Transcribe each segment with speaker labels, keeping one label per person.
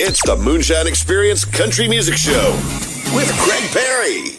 Speaker 1: It's the Moonshine Experience Country Music Show with Craig Perry.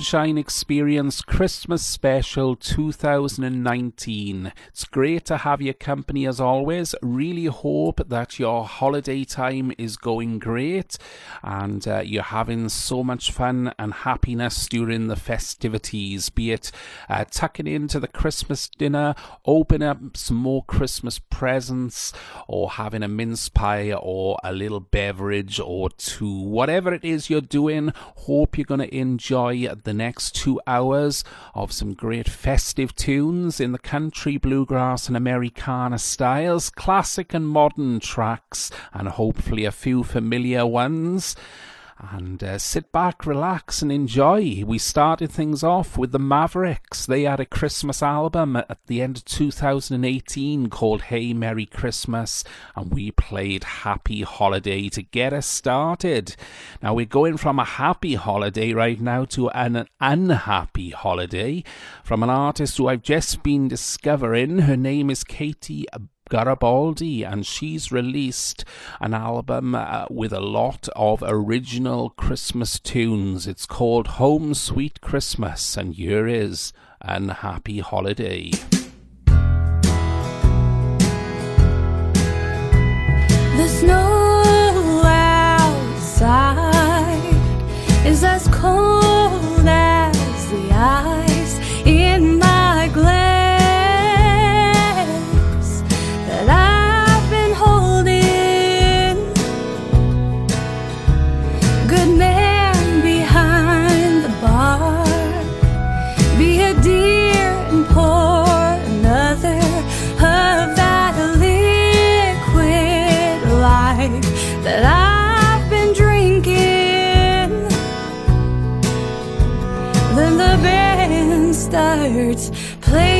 Speaker 2: Moonshine Experience Christmas Special 2019. It's great to have your company as always. Really hope that your holiday time is going great and uh, you're having so much fun and happiness during the festivities, be it uh, tucking into the Christmas dinner, opening up some more Christmas presents, or having a mince pie or a little beverage or two, whatever it is you're doing. Hope you're going to enjoy the next two hours of some great festive tunes in the country, bluegrass, and Americana styles, classic and modern tracks, and hopefully a few familiar ones and uh, sit back, relax, and enjoy. We started things off with the Mavericks. They had a Christmas album at the end of 2018 called Hey Merry Christmas, and we played Happy Holiday to get us started. Now we're going from a happy holiday right now to an unhappy holiday from an artist who I've just been discovering. Her name is Katie Garibaldi, and she's released an album uh, with a lot of original Christmas tunes. It's called Home Sweet Christmas, and here is
Speaker 3: an happy holiday. The snow outside is as cold as the ice in my
Speaker 4: Happy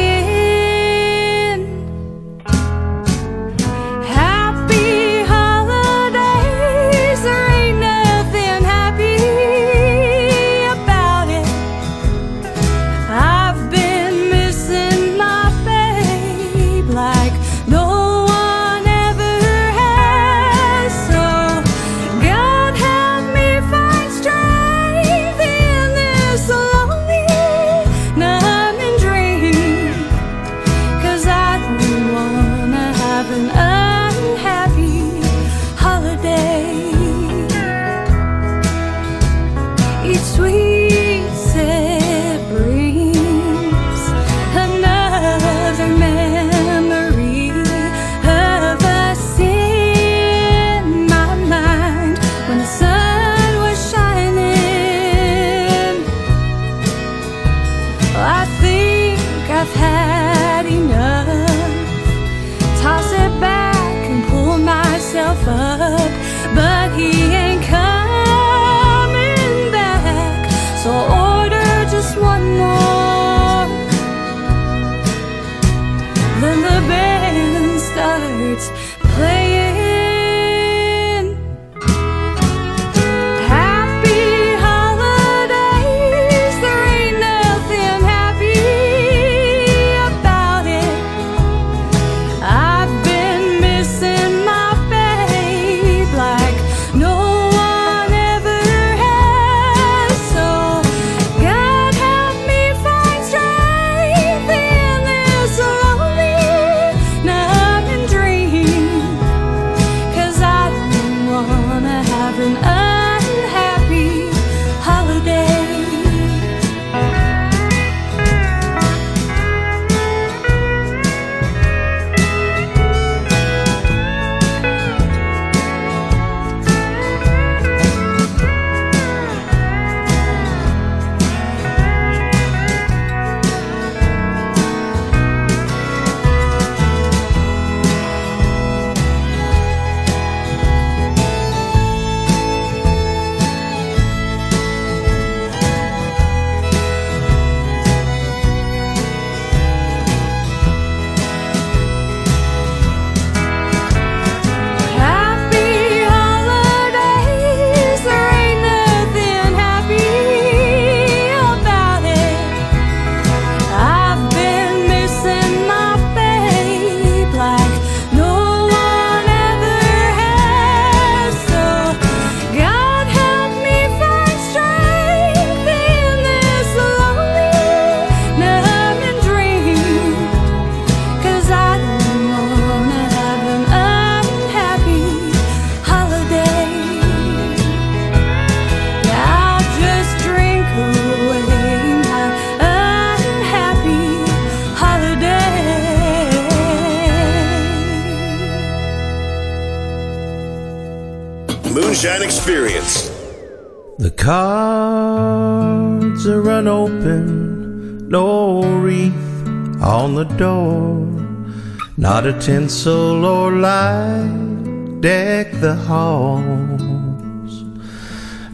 Speaker 4: not a tinsel or light deck the halls.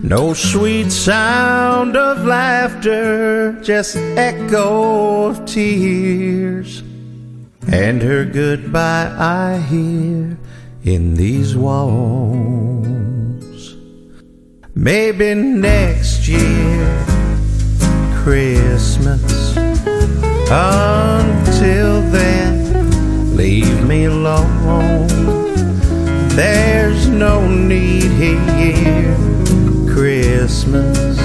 Speaker 4: No sweet sound of laughter, just echo of tears. And her goodbye I hear in these walls. Maybe next year, Christmas. Until then, me alone. There's no need here, Christmas,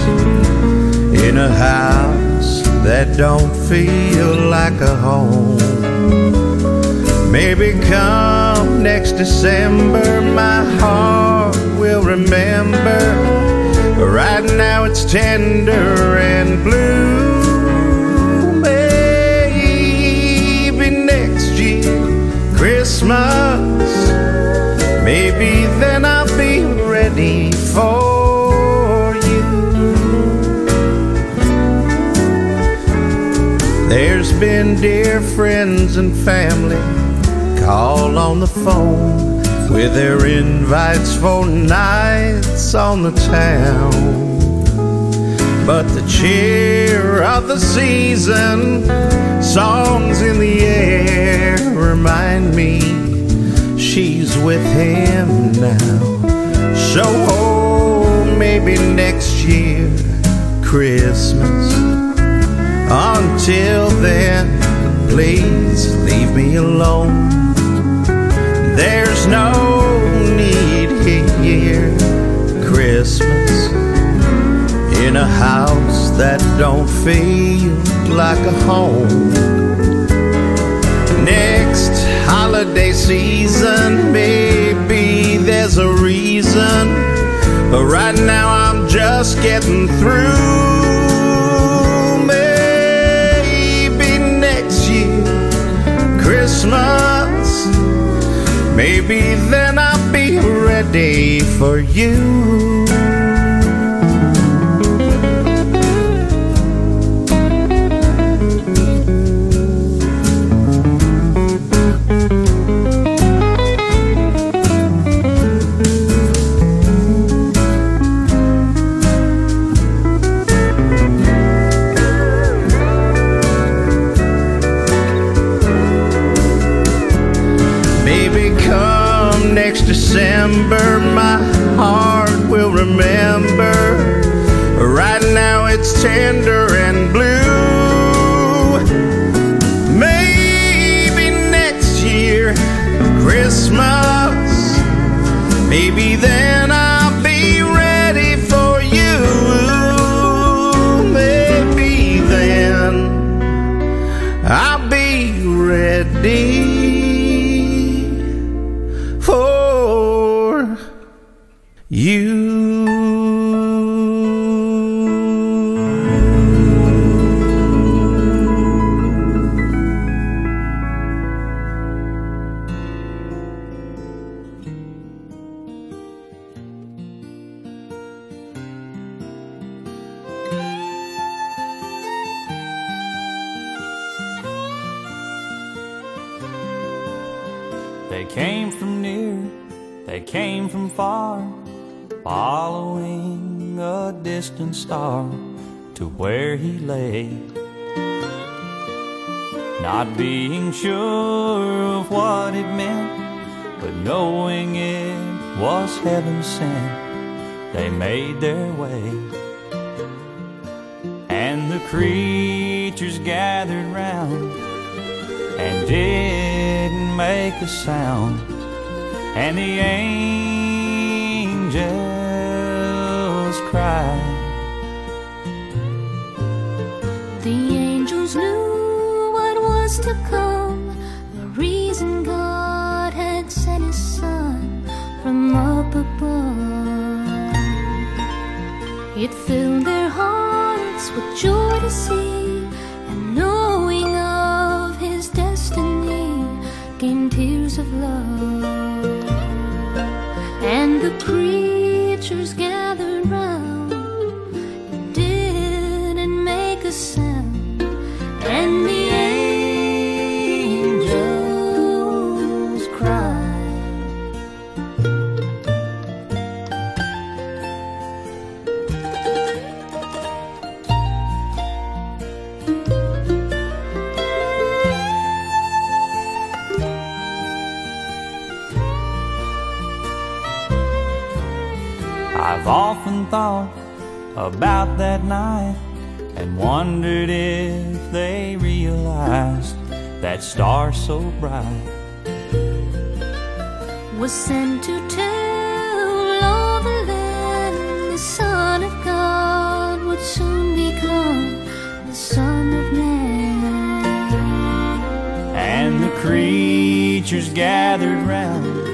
Speaker 4: in a house that don't feel like a home. Maybe come next December, my heart will remember. Right now it's tender and blue. Christmas. Maybe then I'll be ready for you. There's been dear friends and family call on the phone with their invites for nights on the town.
Speaker 5: but the cheer of the season, songs in the air remind me she's with him now. So, oh, maybe next year, Christmas. Until then, please leave me alone. There's no need here, Christmas, in a house that don't feel like a home. Next holiday season, maybe there's a reason, but right now I'm just getting through. Maybe next year, Christmas, maybe then I'll be ready for you. December, my heart will remember. Right now it's tender and blue.
Speaker 6: Heaven they made their way. And the creatures gathered round and didn't make a sound. And the angels
Speaker 4: hearts with joy to see, was sent to tell all the land the Son of God would soon become the Son of Man.
Speaker 6: And the creatures gathered round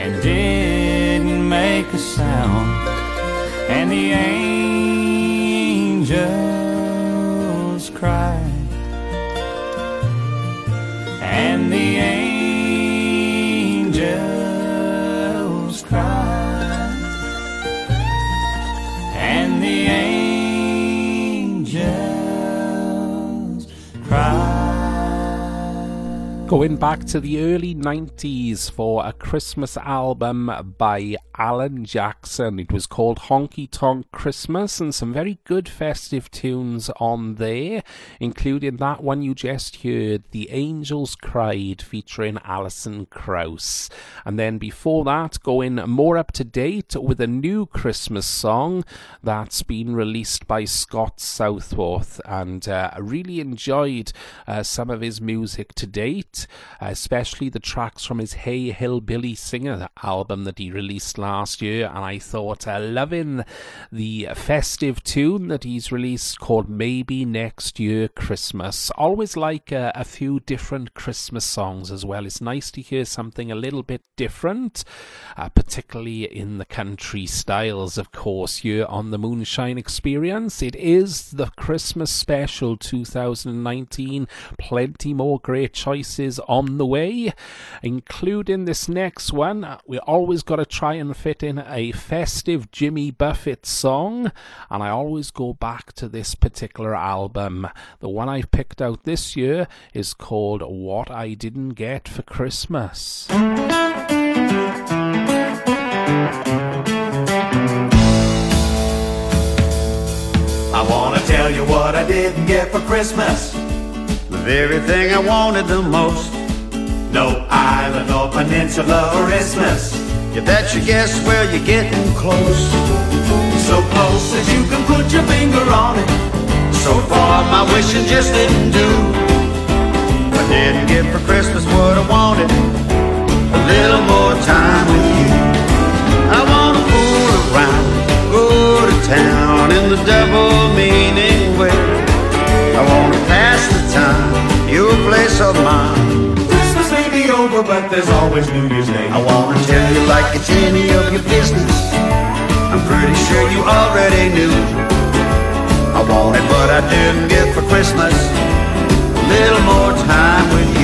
Speaker 6: and didn't make a sound. And the angels
Speaker 2: Going back to the early 90s for a Christmas album by Alan Jackson. It was called Honky Tonk Christmas and some very good festive tunes on there, including that one you just heard, The Angels Cried, featuring Alison Krauss. And then before that, going more up to date with a new Christmas song that's been released by Scott Southworth. And uh, I really enjoyed uh, some of his music to date, especially the tracks from his Hey Hillbilly Singer album that he released last year, and I thought, uh, loving the festive tune that he's released called Maybe Next Year Christmas. Always like uh, a few different Christmas songs as well. It's nice to hear something a little bit different, uh, particularly in the country styles, of course, here on the Moonshine Experience. It is the Christmas special 2019. Plenty more great choices on the way, including this next one. We always got to try and fit in a festive Jimmy Buffett song, and I always go back to this particular album. The one I picked out this year is called What I Didn't Get for Christmas.
Speaker 7: I want to tell you what I didn't get for Christmas.
Speaker 5: The very thing I wanted the most.
Speaker 7: No island or peninsula or isthmus.
Speaker 5: Yeah, that's your guess, well, you're getting close.
Speaker 7: So close that you can put your finger on it.
Speaker 5: So far, my wishing just didn't do. I didn't get for Christmas what I wanted. A little more time with you. I wanna fool around, go to town in the double meaning way. I wanna pass the time, place of mine.
Speaker 7: Christmas may be over, but there's always New Year's Day.
Speaker 5: I wanna tell you like it's any of your business. I'm pretty sure you already knew. I wanted, but I didn't get for Christmas. A little more time with you.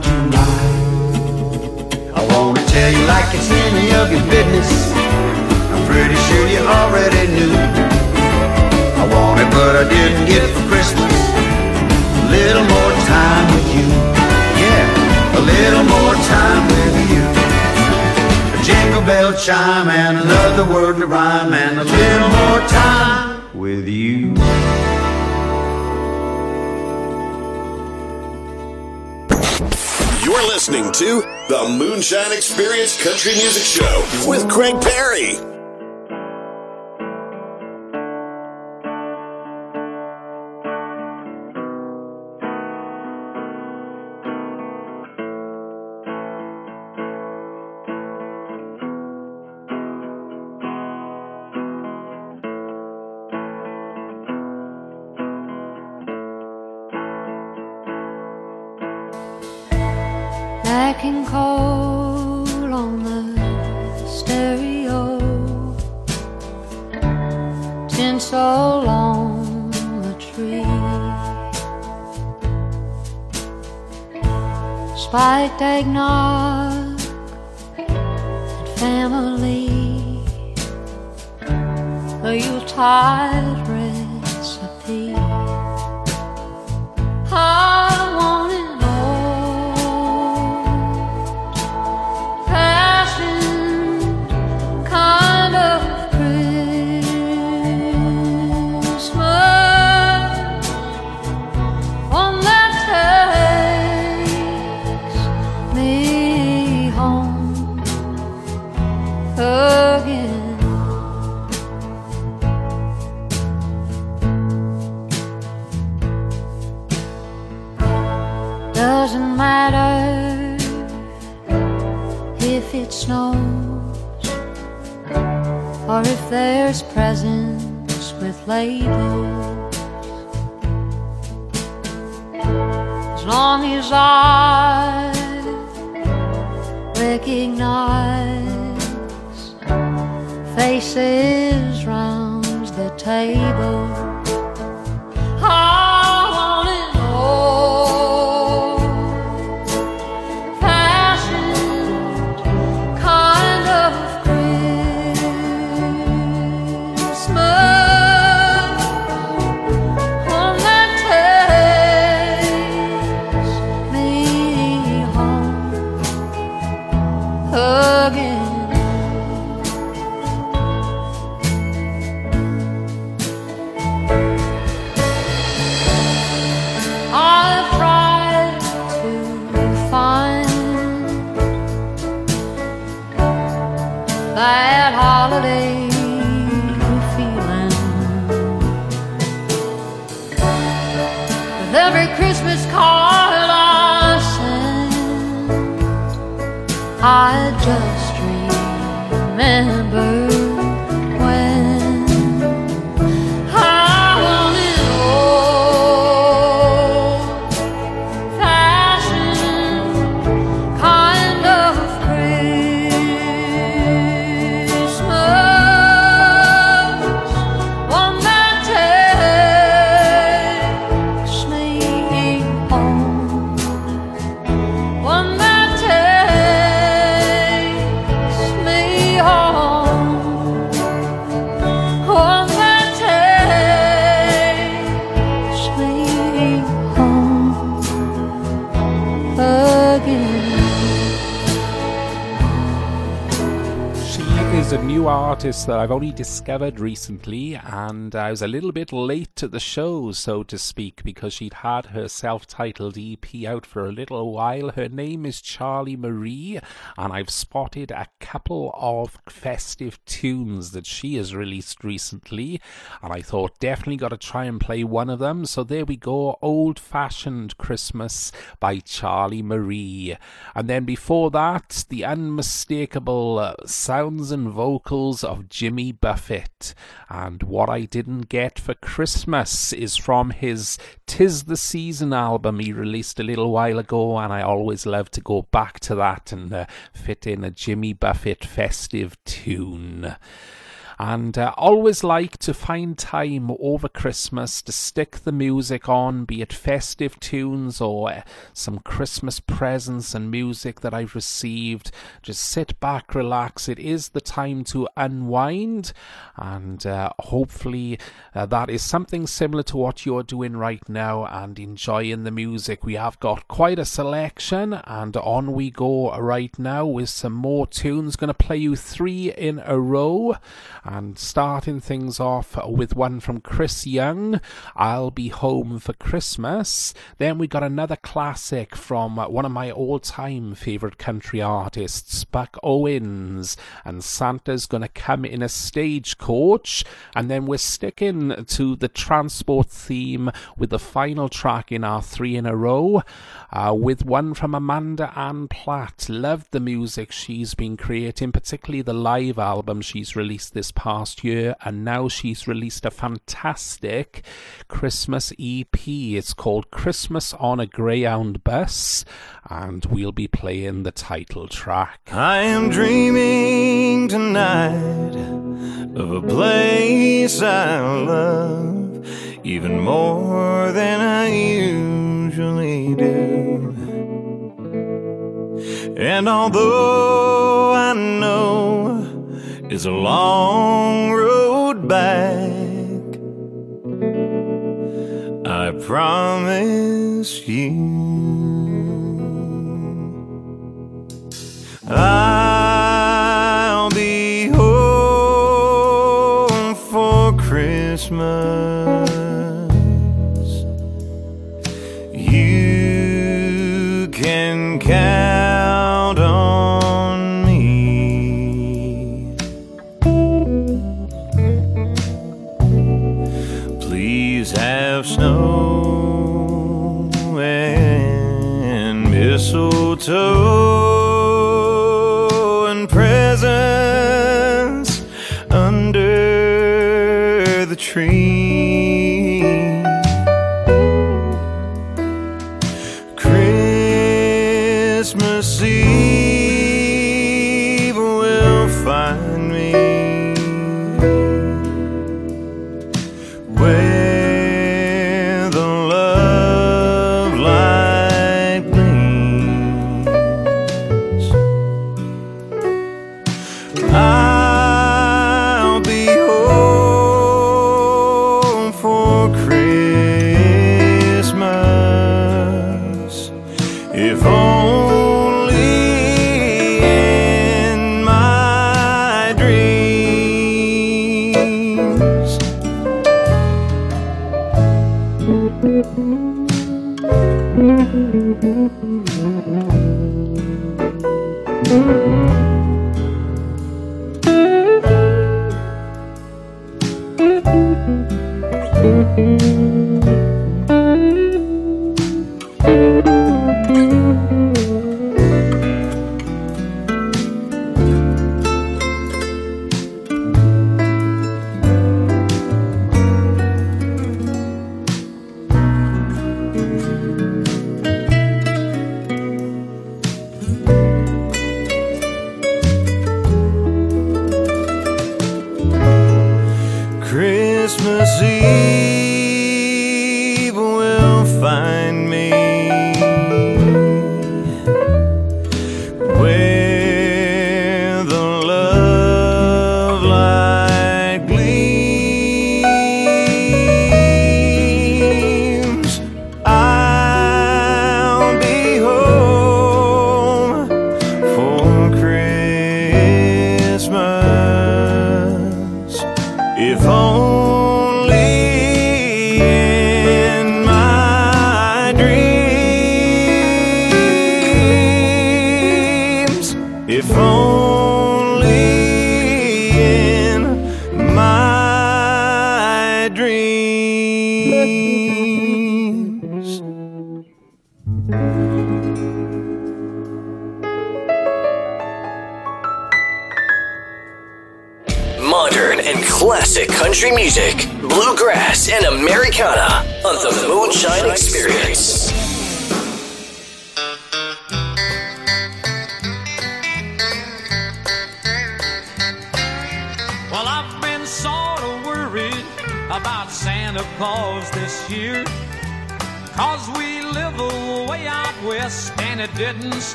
Speaker 5: The
Speaker 7: 4th of
Speaker 5: I wanna tell you like it's any of your business. I'm pretty sure you already knew. I wanted, but I didn't get it for Christmas. A little more time with you. Yeah, a little more time with you. A jingle bell chime and another word to rhyme and a little more time with you.
Speaker 1: You're listening to the Moonshine Experience Country Music Show with Craig Perry.
Speaker 8: Spiked eggnog and family, a Yuletide there's presents with labels. As long as I recognize faces round the table.
Speaker 2: Artist that I've only discovered recently, and I was a little bit late to the show, so to speak, because she'd had her self titled EP out for a little while. Her name is Charlie Marie, and I've spotted a couple of festive tunes that she has released recently, and I thought definitely got to try and play one of them. So there we go Old Fashioned Christmas by Charlie Marie. And then before that, the unmistakable sounds and vocals of Jimmy Buffett. And What I Didn't Get for Christmas is from his Tis the Season album he released a little while ago, and I always love to go back to that and uh, fit in a Jimmy Buffett festive tune and uh, always like to find time over Christmas to stick the music on, be it festive tunes or uh, some Christmas presents and music that I've received. Just sit back, relax. It is the time to unwind, and uh, hopefully uh, that is something similar to what you're doing right now and enjoying the music. We have got quite a selection, and on we go right now with some more tunes. Going to play you three in a row and starting things off with one from Chris Young, I'll Be Home for Christmas. Then we got another classic from one of my all time favourite country artists, Buck Owens, and Santa's Gonna Come in a Stagecoach. And then we're sticking to the transport theme with the final track in our three in a row uh, with one from Amanda Anne Platt. Loved the music she's been creating, particularly the live album she's released this past year, and now she's released a fantastic Christmas EP. It's called Christmas on a Greyhound Bus, and we'll be playing the title track.
Speaker 9: I am dreaming tonight of a place I love even more than I usually do. And although I know it's a long road back, I promise you. I'll be home for Christmas. Mistletoe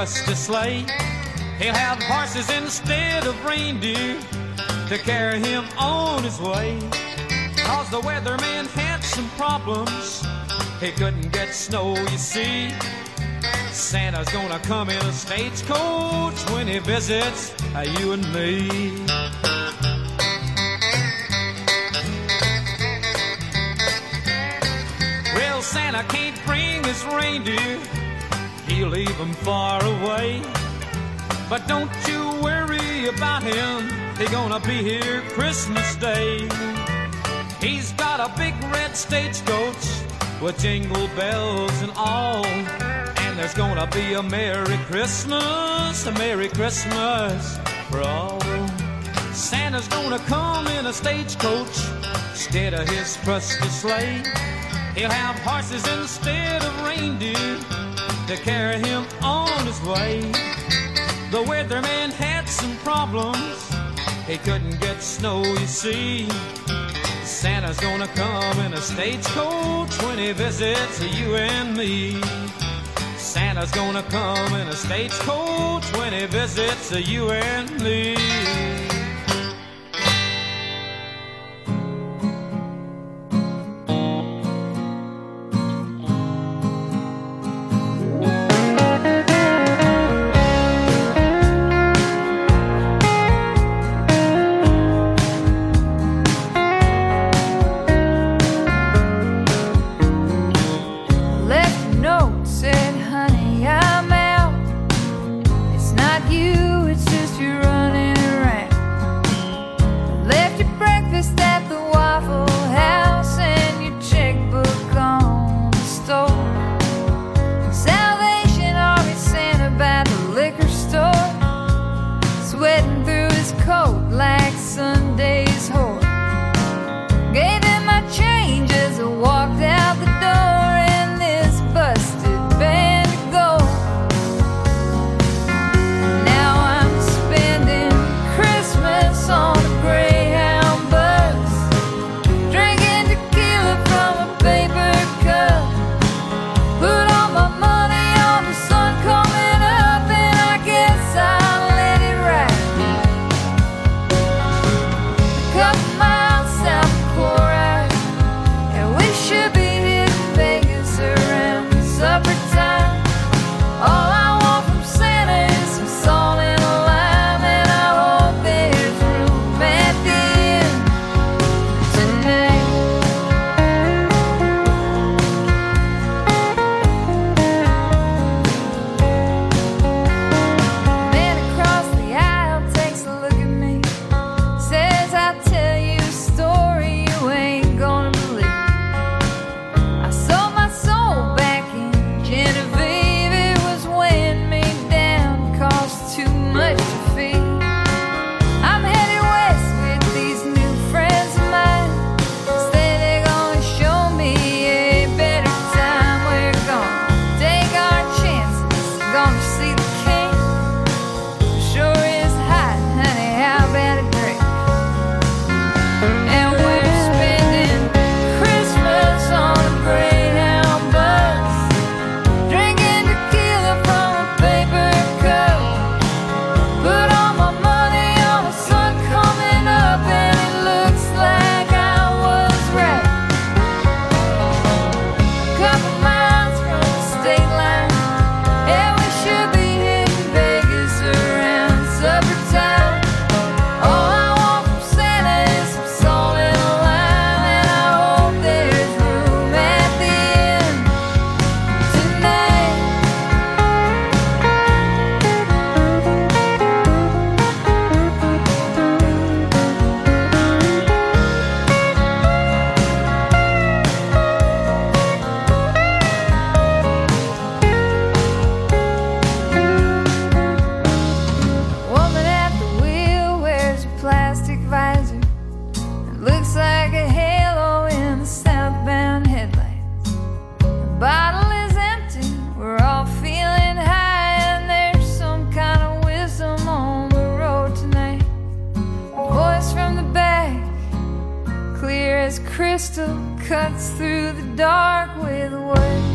Speaker 6: his trusty sleigh. He'll have horses instead of reindeer to carry him on his way. Cause the weatherman had some problems. He couldn't get snow, you see. Santa's gonna come in a stagecoach when he visits uh, you and me. Well, Santa can't bring his reindeer, he'll leave them far away. But don't you worry about him, he's gonna be here Christmas Day. He's got a big red stagecoach with jingle bells and all. And there's gonna be a Merry Christmas, a Merry Christmas for all. Santa's gonna come in a stagecoach instead of his trusty sleigh. He'll have horses instead of reindeer to carry him on his way. The weatherman had some problems. He couldn't get snow, you see. Santa's gonna come in a stagecoach when he visits you and me. Santa's gonna come in a stagecoach when he visits you and me.
Speaker 8: Cuts through the dark with what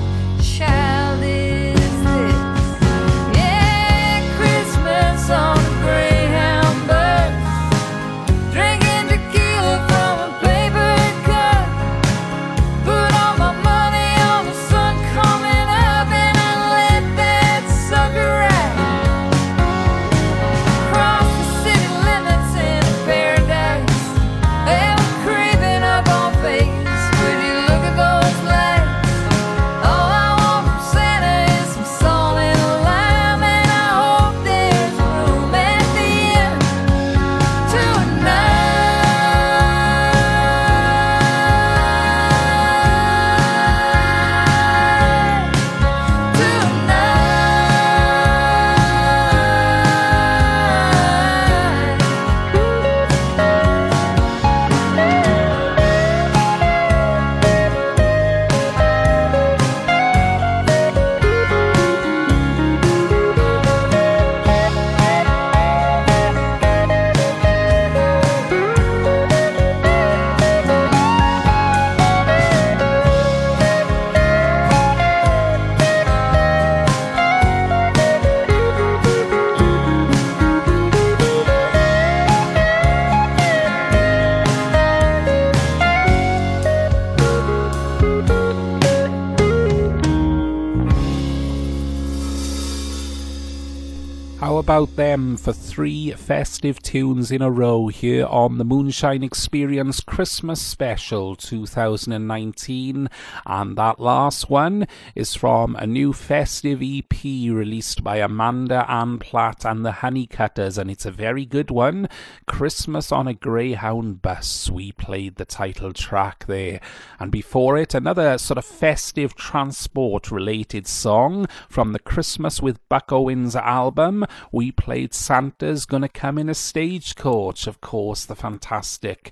Speaker 2: about for three festive tunes in a row here on the Moonshine Experience Christmas Special 2019? And that last one is from a new festive EP released by Amanda Anne Platt and the Honeycutters, and it's a very good one. Christmas on a Greyhound Bus. We played the title track there. And before it, another sort of festive transport related song from the Christmas with Buck Owens album. We played Santa's Gonna Come in a Stagecoach, of course, the fantastic,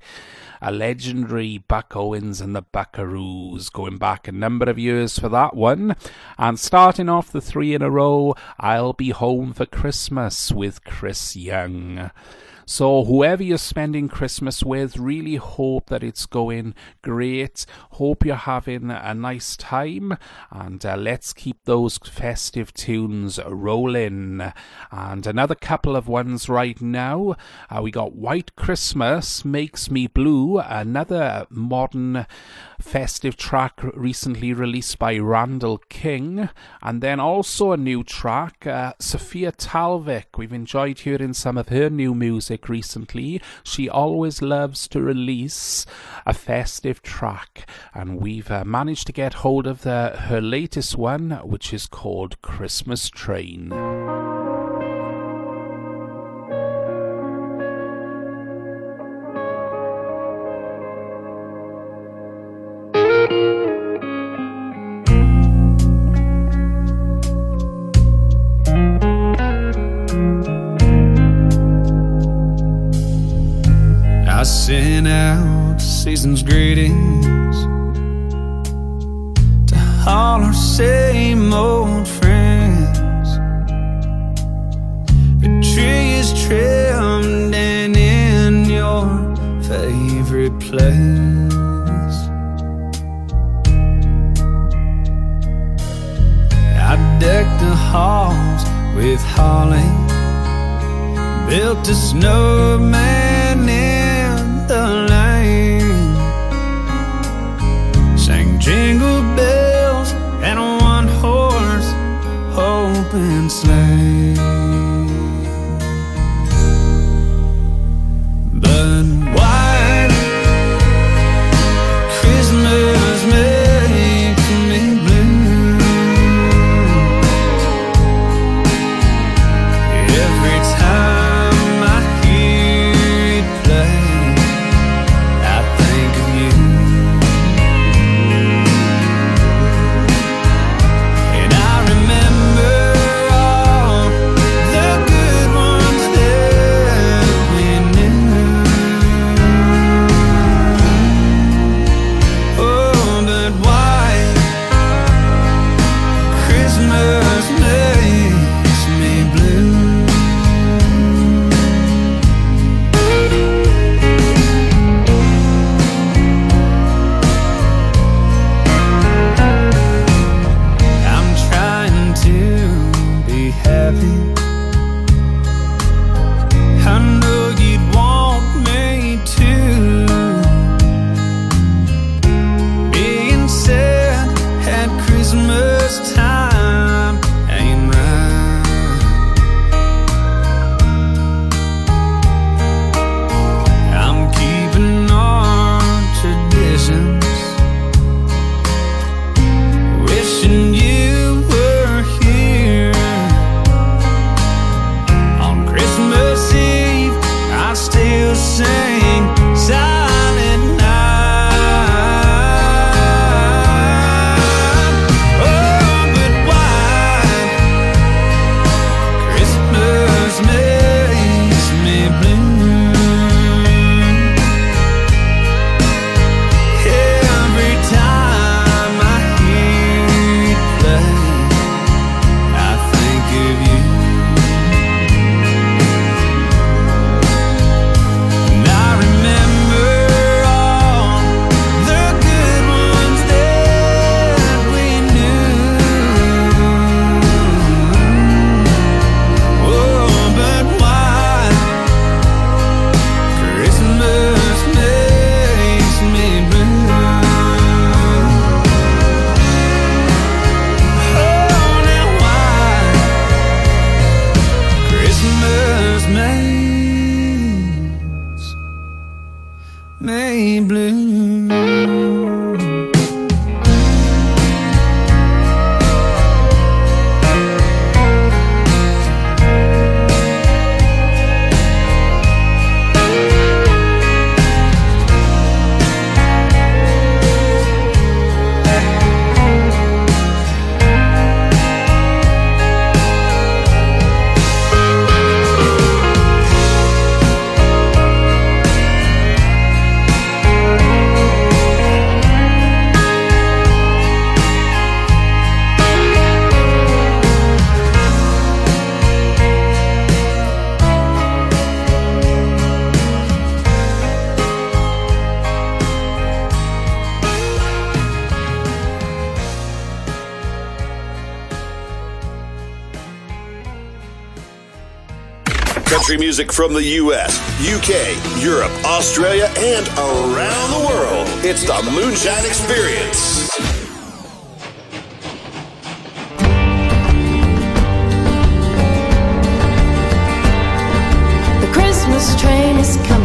Speaker 2: a legendary Buck Owens and the Buckaroos, going back a number of years for that one. And starting off the three in a row, I'll Be Home for Christmas with Chris Young. So, whoever you're spending Christmas with, really hope that it's going great. Hope you're having a nice time, and uh, let's keep those festive tunes rolling. And another couple of ones right now. Uh, we got White Christmas Makes Me Blue, another modern festive track recently released by Randall King, and then also a new track, uh, Sofia Talvik. We've enjoyed hearing some of her new music recently. She always loves to release a festive track, and we've uh, managed to get hold of the, her latest one, which is called Christmas Train.
Speaker 10: I sent out season's greetings to all our same old friends. The tree is trimmed and in your favorite place. I decked the halls with holly built a snowman
Speaker 11: country music from the U.S., U.K., Europe, Australia, and around the world. It's the Moonshine Experience.
Speaker 12: The Christmas train is coming.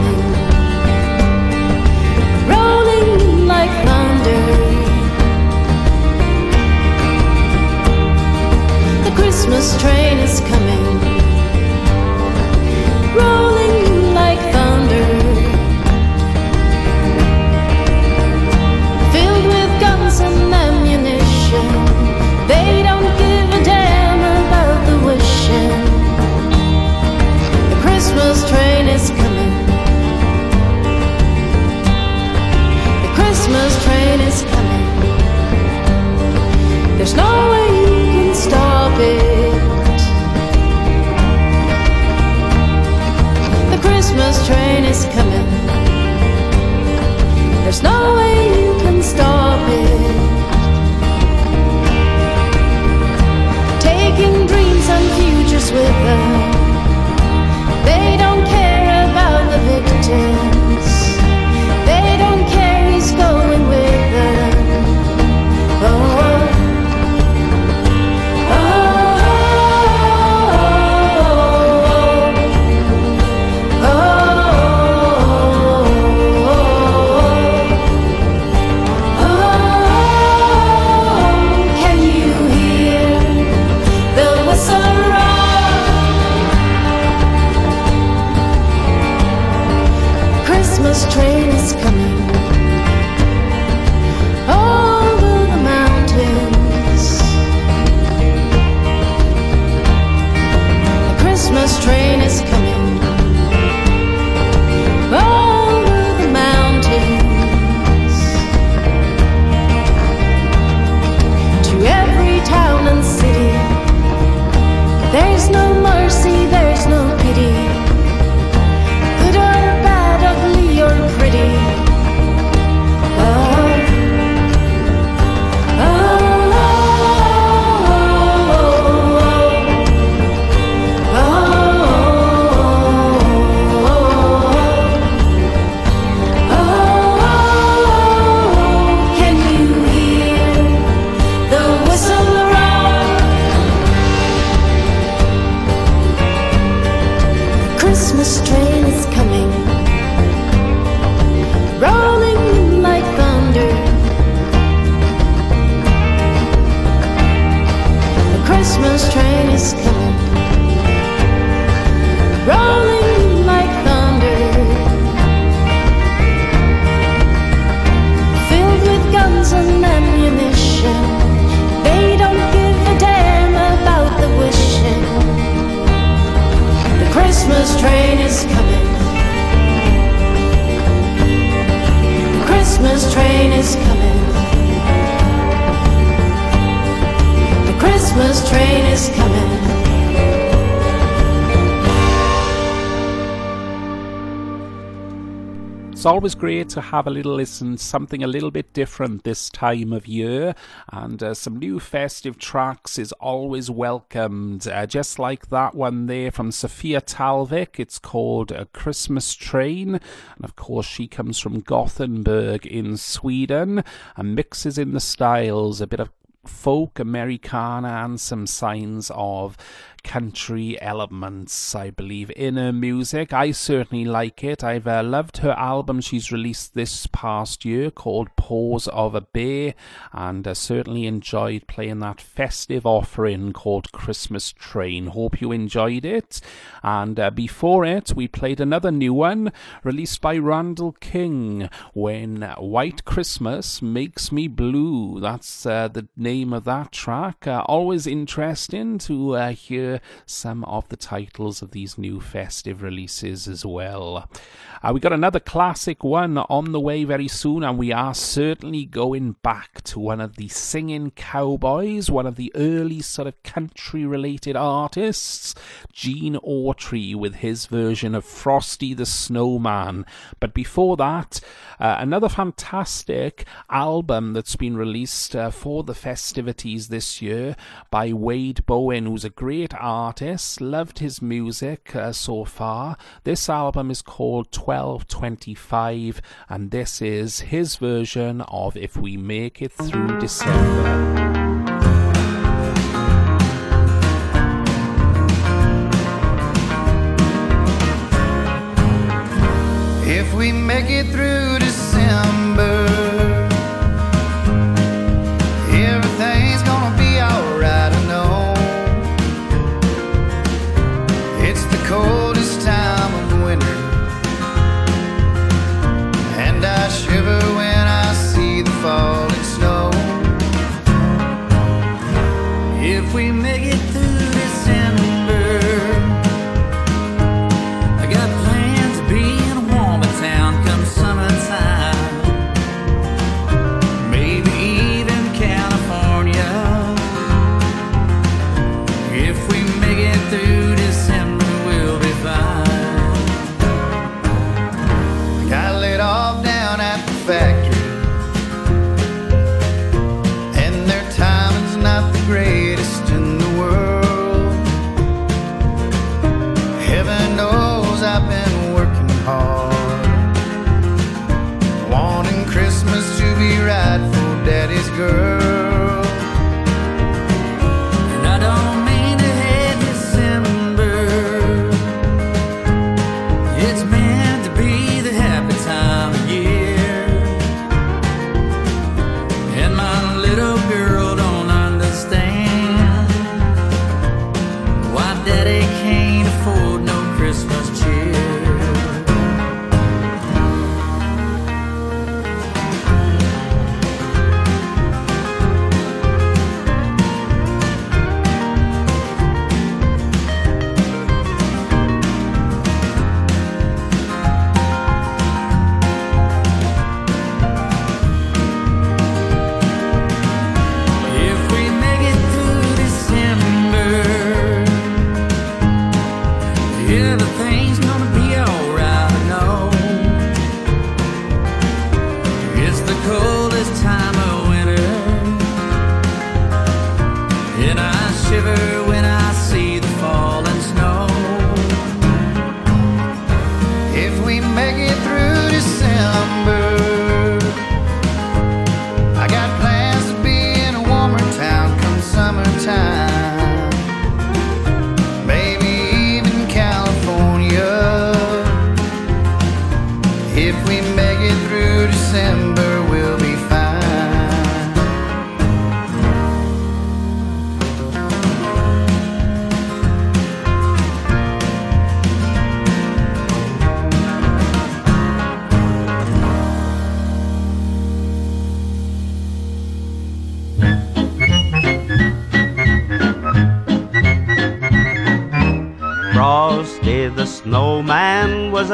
Speaker 2: It's always great to have a little listen, something a little bit different this time of year, and uh, some new festive tracks is always welcomed. Uh, just like that one there from Sofia Talvik, it's called A Christmas Train, and of course, she comes from Gothenburg in Sweden and mixes in the styles a bit of folk Americana and some signs of country elements, I believe, in her music. I certainly like it. I've uh, loved her album she's released this past year called Paws of a Bear, and uh, certainly enjoyed playing that festive offering called Christmas Train. Hope you enjoyed it. And uh, before it, we played another new one released by Randall King when White Christmas Makes Me Blue. That's uh, the name of that track. Uh, always interesting to uh, some of the titles of these new festive releases as well. Uh, we got another classic one on the way very soon, and we are certainly going back to one of the singing cowboys, one of the early sort of country related artists, Gene Autry, with his version of Frosty the Snowman. But before that, uh, another fantastic album that's been released uh, for the festivities this year by Wade Bowen, who's a great artist. Artist, loved his music uh, so far. This album is called 1225, and this is his version of If We Make It Through December.
Speaker 10: If we make it through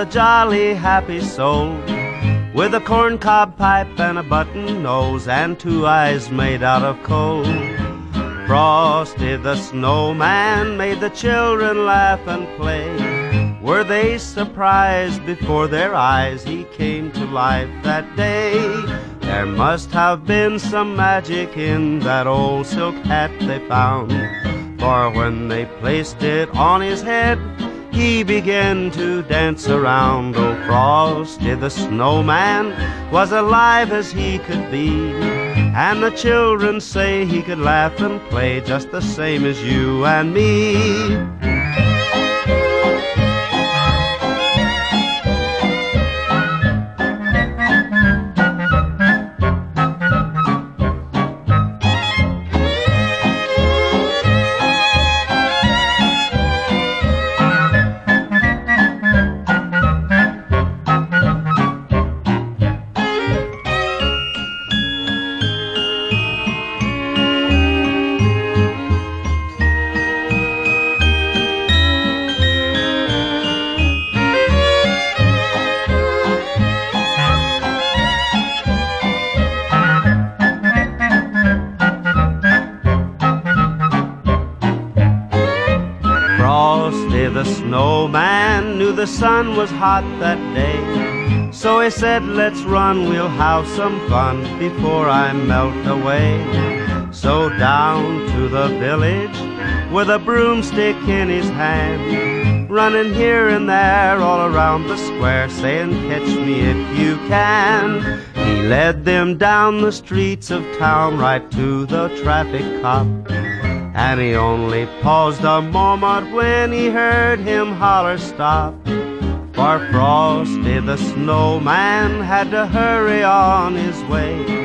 Speaker 10: a
Speaker 13: jolly happy soul with a corncob pipe and a button nose and two eyes made out of coal. Frosty the snowman made the children laugh and play. Were they surprised before their eyes he came to life that day? There must have been some magic in that old silk hat they found. For when they placed it on his head, he began to dance around. Oh, Frosty the snowman was alive as he could be. And the children say he could laugh and play just the same as you and me. Was hot that day. So he said, Let's run, we'll have some fun before I melt away. So down to the village with a broomstick in his hand, running here and there all around the square, saying, Catch me if you can. He led them down the streets of town right to the traffic cop. And he only paused a moment when he heard him holler stop. For Frosty the snowman had to hurry on his way.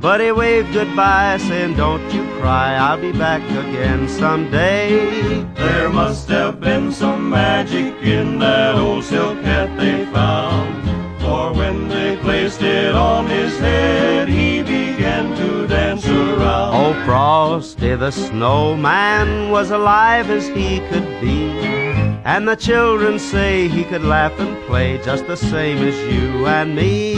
Speaker 13: But he waved goodbye, saying, Don't you cry, I'll be back again someday.
Speaker 14: There must have been some magic in that old silk hat they found. For when they placed it on his head, he began to dance around.
Speaker 13: Oh, Frosty the snowman was alive as he could be. And the children say he could laugh and play just the same as you and me.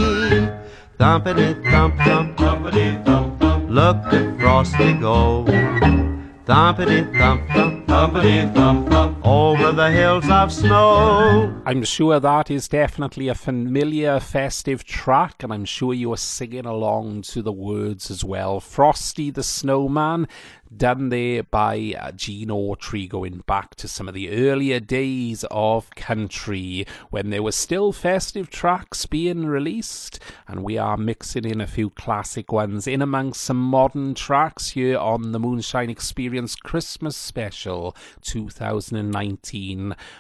Speaker 13: Thumpity thump thump,
Speaker 14: Thumpity thump thump,
Speaker 13: look at Frosty go. Thumpity thump thump,
Speaker 14: thumpity thump thump.
Speaker 13: Over the hills of snow.
Speaker 2: I'm sure that is definitely a familiar festive track, and I'm sure you are singing along to the words as well. Frosty the Snowman, done there by uh, Gene Autry, going back to some of the earlier days of country when there were still festive tracks being released, and we are mixing in a few classic ones in amongst some modern tracks here on the Moonshine Experience Christmas Special 2019.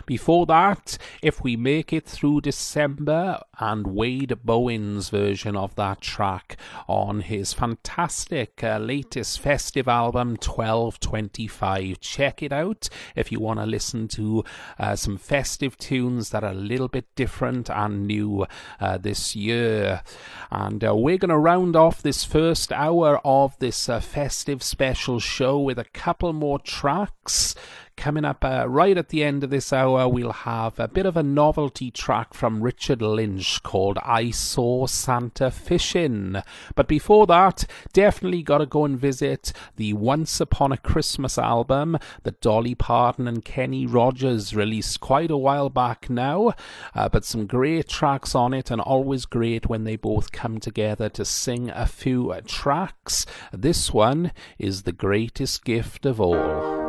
Speaker 2: Before that, if we make it through December, and Wade Bowen's version of that track on his fantastic uh, latest festive album 1225. Check it out if you want to listen to uh, some festive tunes that are a little bit different and new uh, this year. And uh, we're going to round off this first hour of this uh, festive special show with a couple more tracks. Coming up uh, right at the end of this hour, we'll have a bit of a novelty track from Richard Lynch called I Saw Santa Fishing. But before that, definitely got to go and visit the Once Upon a Christmas album that Dolly Parton and Kenny Rogers released quite a while back now. Uh, but some great tracks on it, and always great when they both come together to sing a few tracks. This one is The Greatest Gift of All.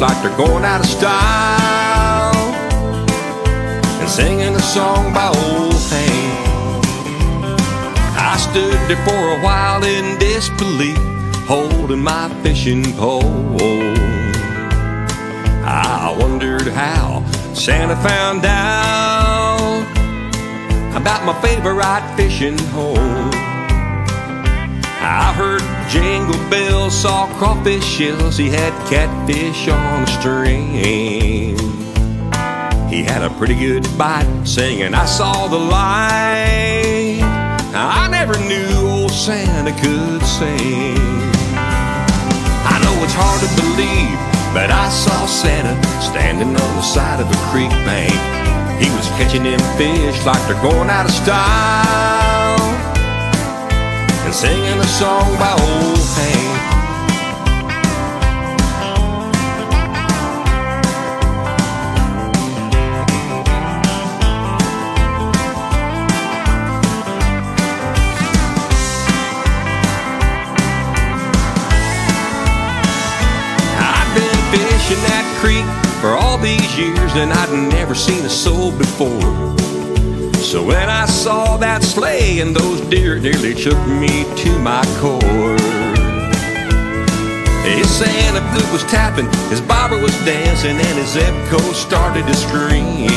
Speaker 15: Like they're going out of style and singing a song by old Hank. I stood there for a while in disbelief, holding my fishing pole. I wondered how Santa found out about my favorite fishing hole. I heard jingle bells, saw crawfish shells, he had catfish on a string. He had a pretty good bite, singing, I saw the light. I never knew old Santa could sing. I know it's hard to believe, but I saw Santa standing on the side of a creek bank. He was catching them fish like they're going out of style and singing a song by old Hank. I'd been fishing that creek for all these years and I'd never seen a soul before. So when I saw that sleigh and those deer, it nearly took me to my core. His Santa boot was tapping, his bobber was dancing, and his Zebco started to scream.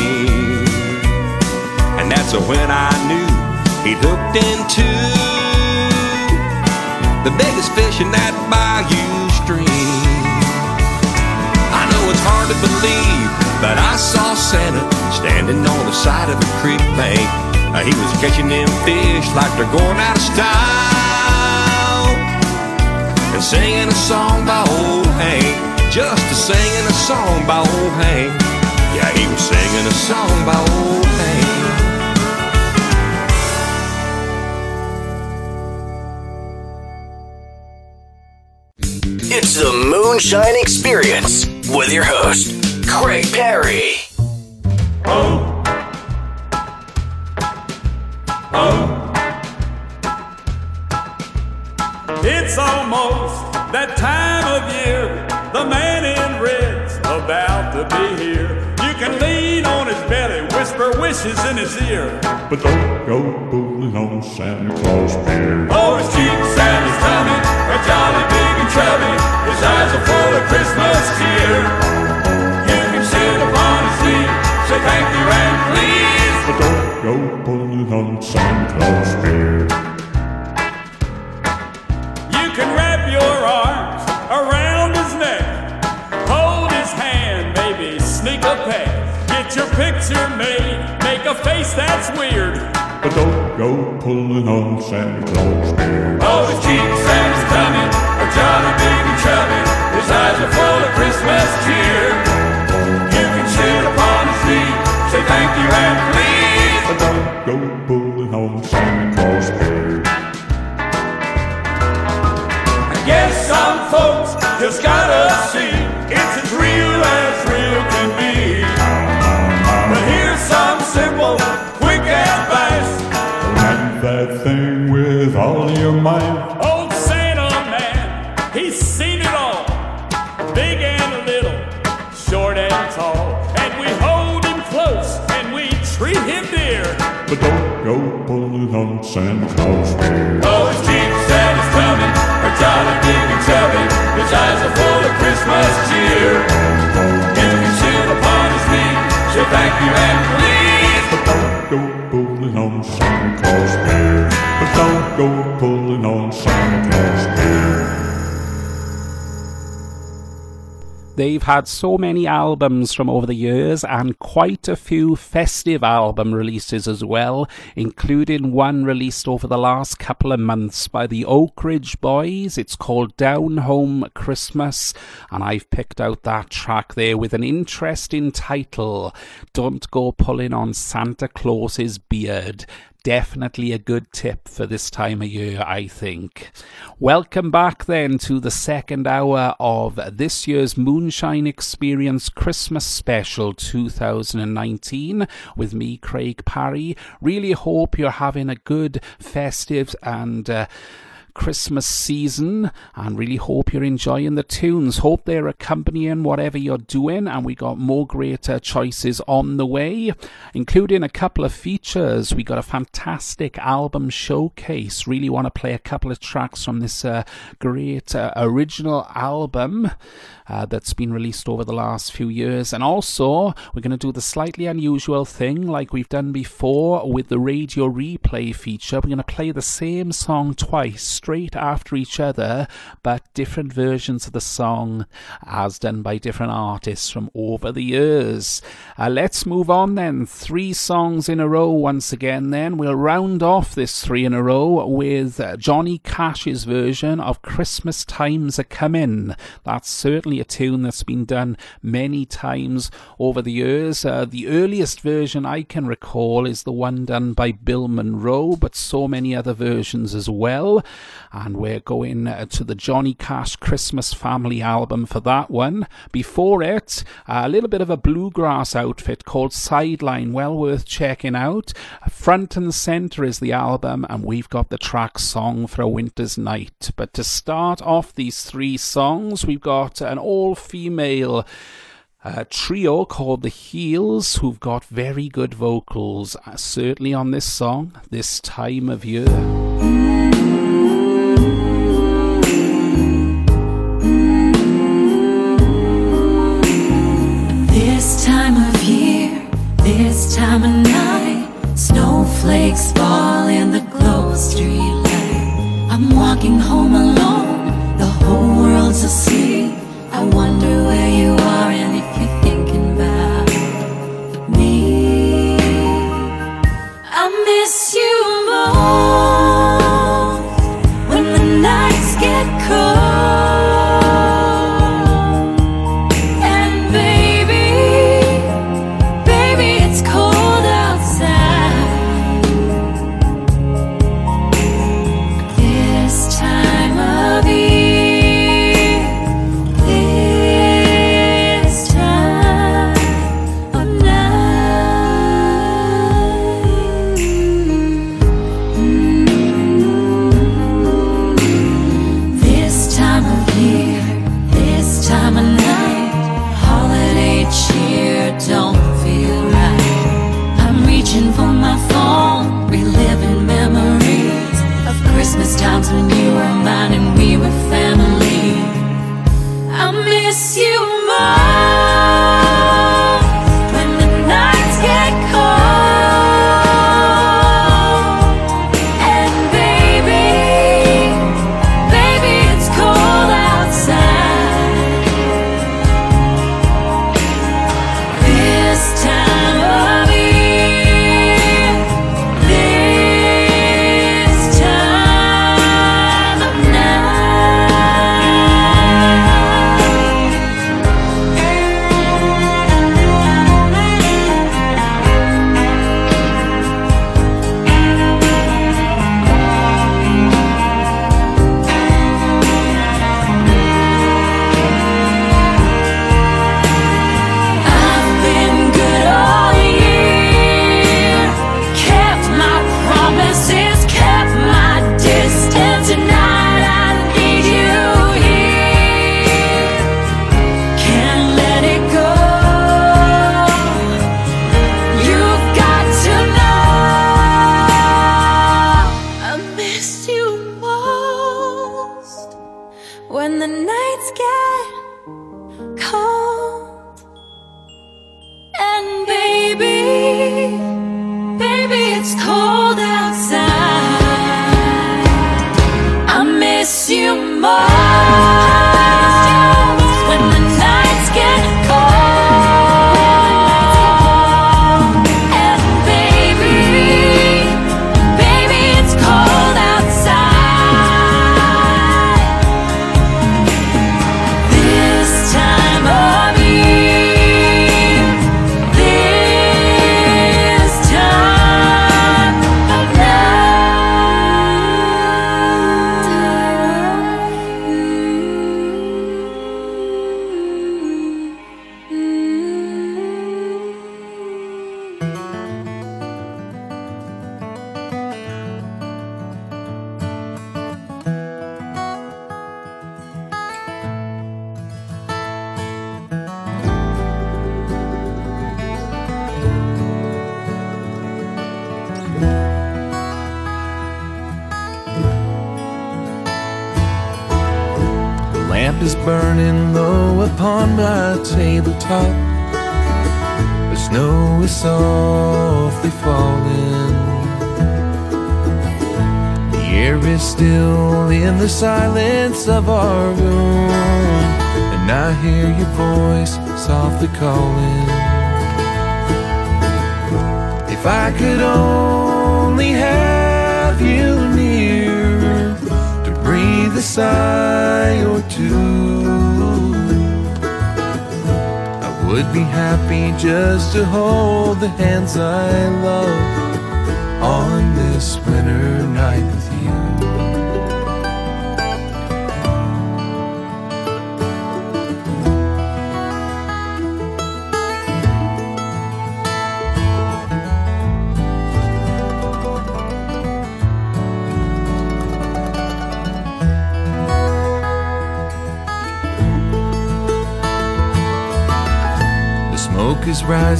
Speaker 15: And that's when I knew he'd hooked into the biggest fish in that bayou stream. I know it's hard to believe, but I saw Santa standing on the side of a creek bank. Uh, he was catching them fish like they're going out of style and singing a song by old Hank. Just a singing a song by old Hank. Yeah, he was singing a song by old Hank.
Speaker 16: It's the Moonshine Experience with your host, Craig Perry. Oh. Oh.
Speaker 17: It's almost that time of year. The man in red's about to be here. You can lean on his belly, whisper wishes in his ear.
Speaker 18: But don't go pulling on Santa Claus beard.
Speaker 17: Oh, his cheeks Santa's tummy are jolly big and chubby. His eyes are full of Christmas cheer. Thank you and please.
Speaker 18: But don't go pulling on Santa Claus beard.
Speaker 17: You can wrap your arms around his neck, hold his hand, maybe sneak a peck. Get your picture made, make a face that's weird.
Speaker 18: But don't go pulling on Santa Claus beard.
Speaker 17: Oh, his cheeks and his tummy are jolly just gotta see it's as real as real can be. But here's some simple, quick advice.
Speaker 18: Land that thing with all your might.
Speaker 17: Old Santa man, he's seen it all, big and little, short and tall, and we hold him close and we treat him dear.
Speaker 18: But don't go pulling on Santa Claus beard.
Speaker 17: Thank you and please.
Speaker 18: But don't go pulling on Santa Claus beard. But don't go pulling on Santa Claus beard.
Speaker 2: They've had so many albums from over the years and quite a few festive album releases as well, including one released over the last couple of months by the Oak Ridge Boys. It's called Down Home Christmas, and I've picked out that track there with an interesting title Don't Go Pulling on Santa Claus's Beard definitely a good tip for this time of year, I think. Welcome back then to the second hour of this year's Moonshine Experience Christmas Special 2019 with me, Craig Parry. Really hope you're having a good festive and uh, Christmas season and really hope you're enjoying the tunes. Hope they're accompanying whatever you're doing, and we got more greater choices on the way, including a couple of features. We got a fantastic album showcase. Really want to play a couple of tracks from this uh, great uh, original album. Uh, that's been released over the last few years. And also, we're going to do the slightly unusual thing like we've done before with the radio replay feature. We're going to play the same song twice, straight after each other, but different versions of the song as done by different artists from over the years. Uh, let's move on then. Three songs in a row once again, then. We'll round off this three in a row with Johnny Cash's version of Christmas Times a Comin'. That's certainly a tune that's been done many times over the years. Uh, the earliest version I can recall is the one done by Bill Monroe, but so many other versions as well. And we're going uh, to the Johnny Cash Christmas Family album for that one. Before it, a little bit of a bluegrass outfit called Sideline, well worth checking out. Front and Center is the album, and we've got the track Song for a Winter's Night. But to start off these three songs, we've got an all female uh, trio called the Heels, who've got very good vocals, uh, certainly on this song, this time of year.
Speaker 4: Of night, snowflakes fall in the glow street light. I'm walking home alone, the whole world's asleep. I wonder where
Speaker 1: to hold the hands I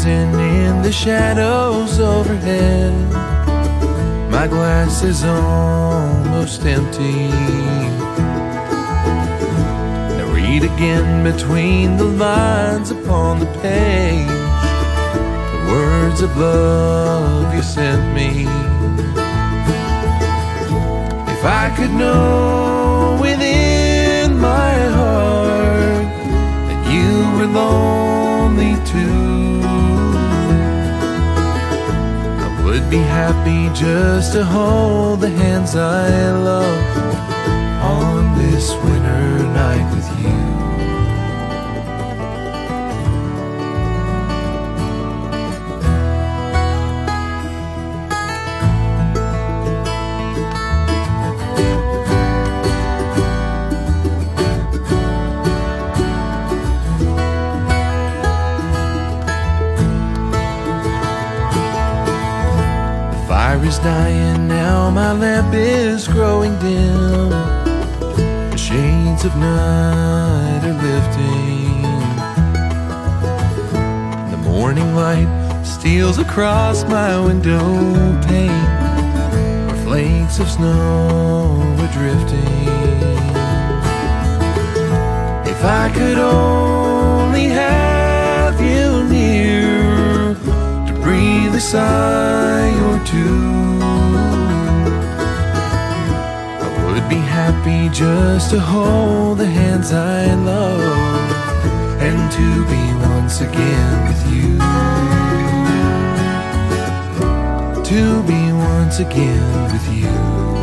Speaker 1: rising in the shadows overhead. My glass is almost empty. I read again between the lines upon the page the words of love you sent me. If I could know within my heart that you were lonely too, would be happy just to hold the hands I love on this winter night dying now, my lamp is growing dim. The shades of night are lifting. The morning light steals across my window pane, where flakes of snow are drifting. If I could only have you near to breathe a sigh or two. Happy just to hold the hands I love and to be once again with you. To be once again with you.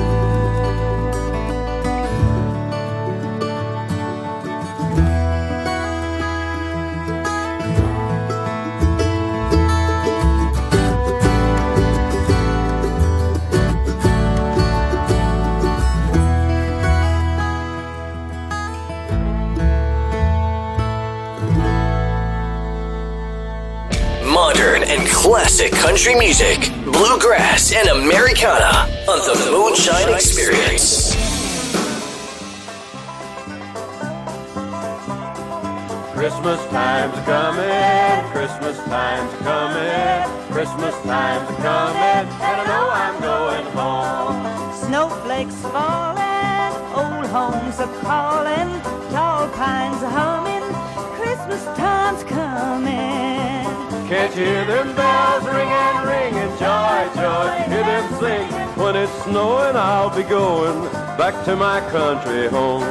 Speaker 16: Classic country music, bluegrass and Americana on the Moonshine Experience.
Speaker 19: Christmas time's coming, Christmas time's coming, Christmas time's coming, and I know I'm going home.
Speaker 4: Snowflakes falling, old homes are calling, tall pines are humming, Christmas time's coming.
Speaker 19: Can't you hear them bells ringing, ringing, joy, joy? Hear them sing. When it's snowing, I'll be going back to my country home.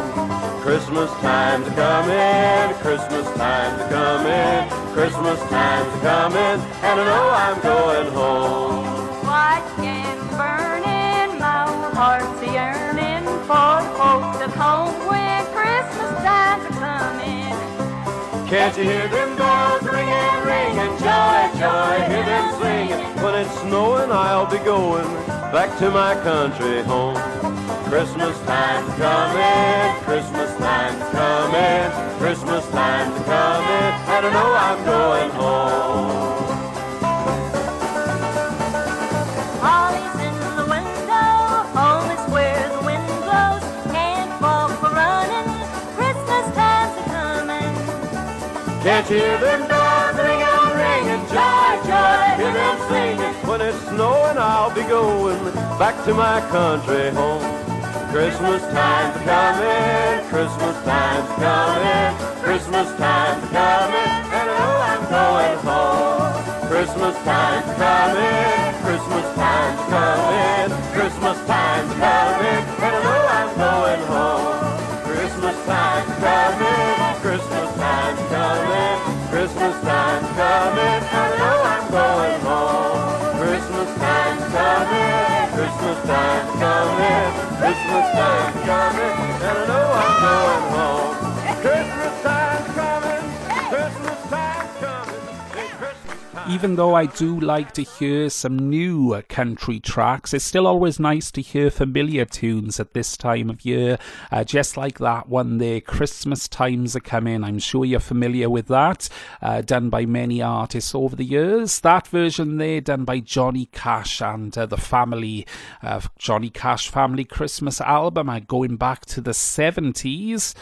Speaker 19: Christmas time's coming, Christmas time's coming, Christmas time's coming, and I know I'm going home.
Speaker 20: Skin burning, my heart's yearning for folks at home
Speaker 19: Can't you hear them bells ringing, ringing, joy, joy, hear them singing. When it's snowing, I'll be going back to my country home. Christmas time's coming, Christmas time's coming, Christmas time's coming, I know I'm going home.
Speaker 20: Can't
Speaker 19: hear them bells ringing, ringing, joy, joy, hear them singing. When it's snowing, I'll be going back to my country home. Christmas time's coming, Christmas time's coming, Christmas time's coming, and know I'm going home. Christmas time's coming, Christmas time's coming, Christmas time's coming, and know I'm going home. Christmas time's coming, Christmas time's Christmas time's coming, I know I'm going home. Christmas time's coming, Christmas time's coming, Christmas time's coming, and I know I'm going home. Christmas time's
Speaker 2: Even though I do like to hear some new uh, country tracks, it's still always nice to hear familiar tunes at this time of year, uh, just like that one there. Christmas times are coming. I'm sure you're familiar with that, uh, done by many artists over the years. That version there, done by Johnny Cash and uh, the family, uh, Johnny Cash Family Christmas album, uh, going back to the 70s.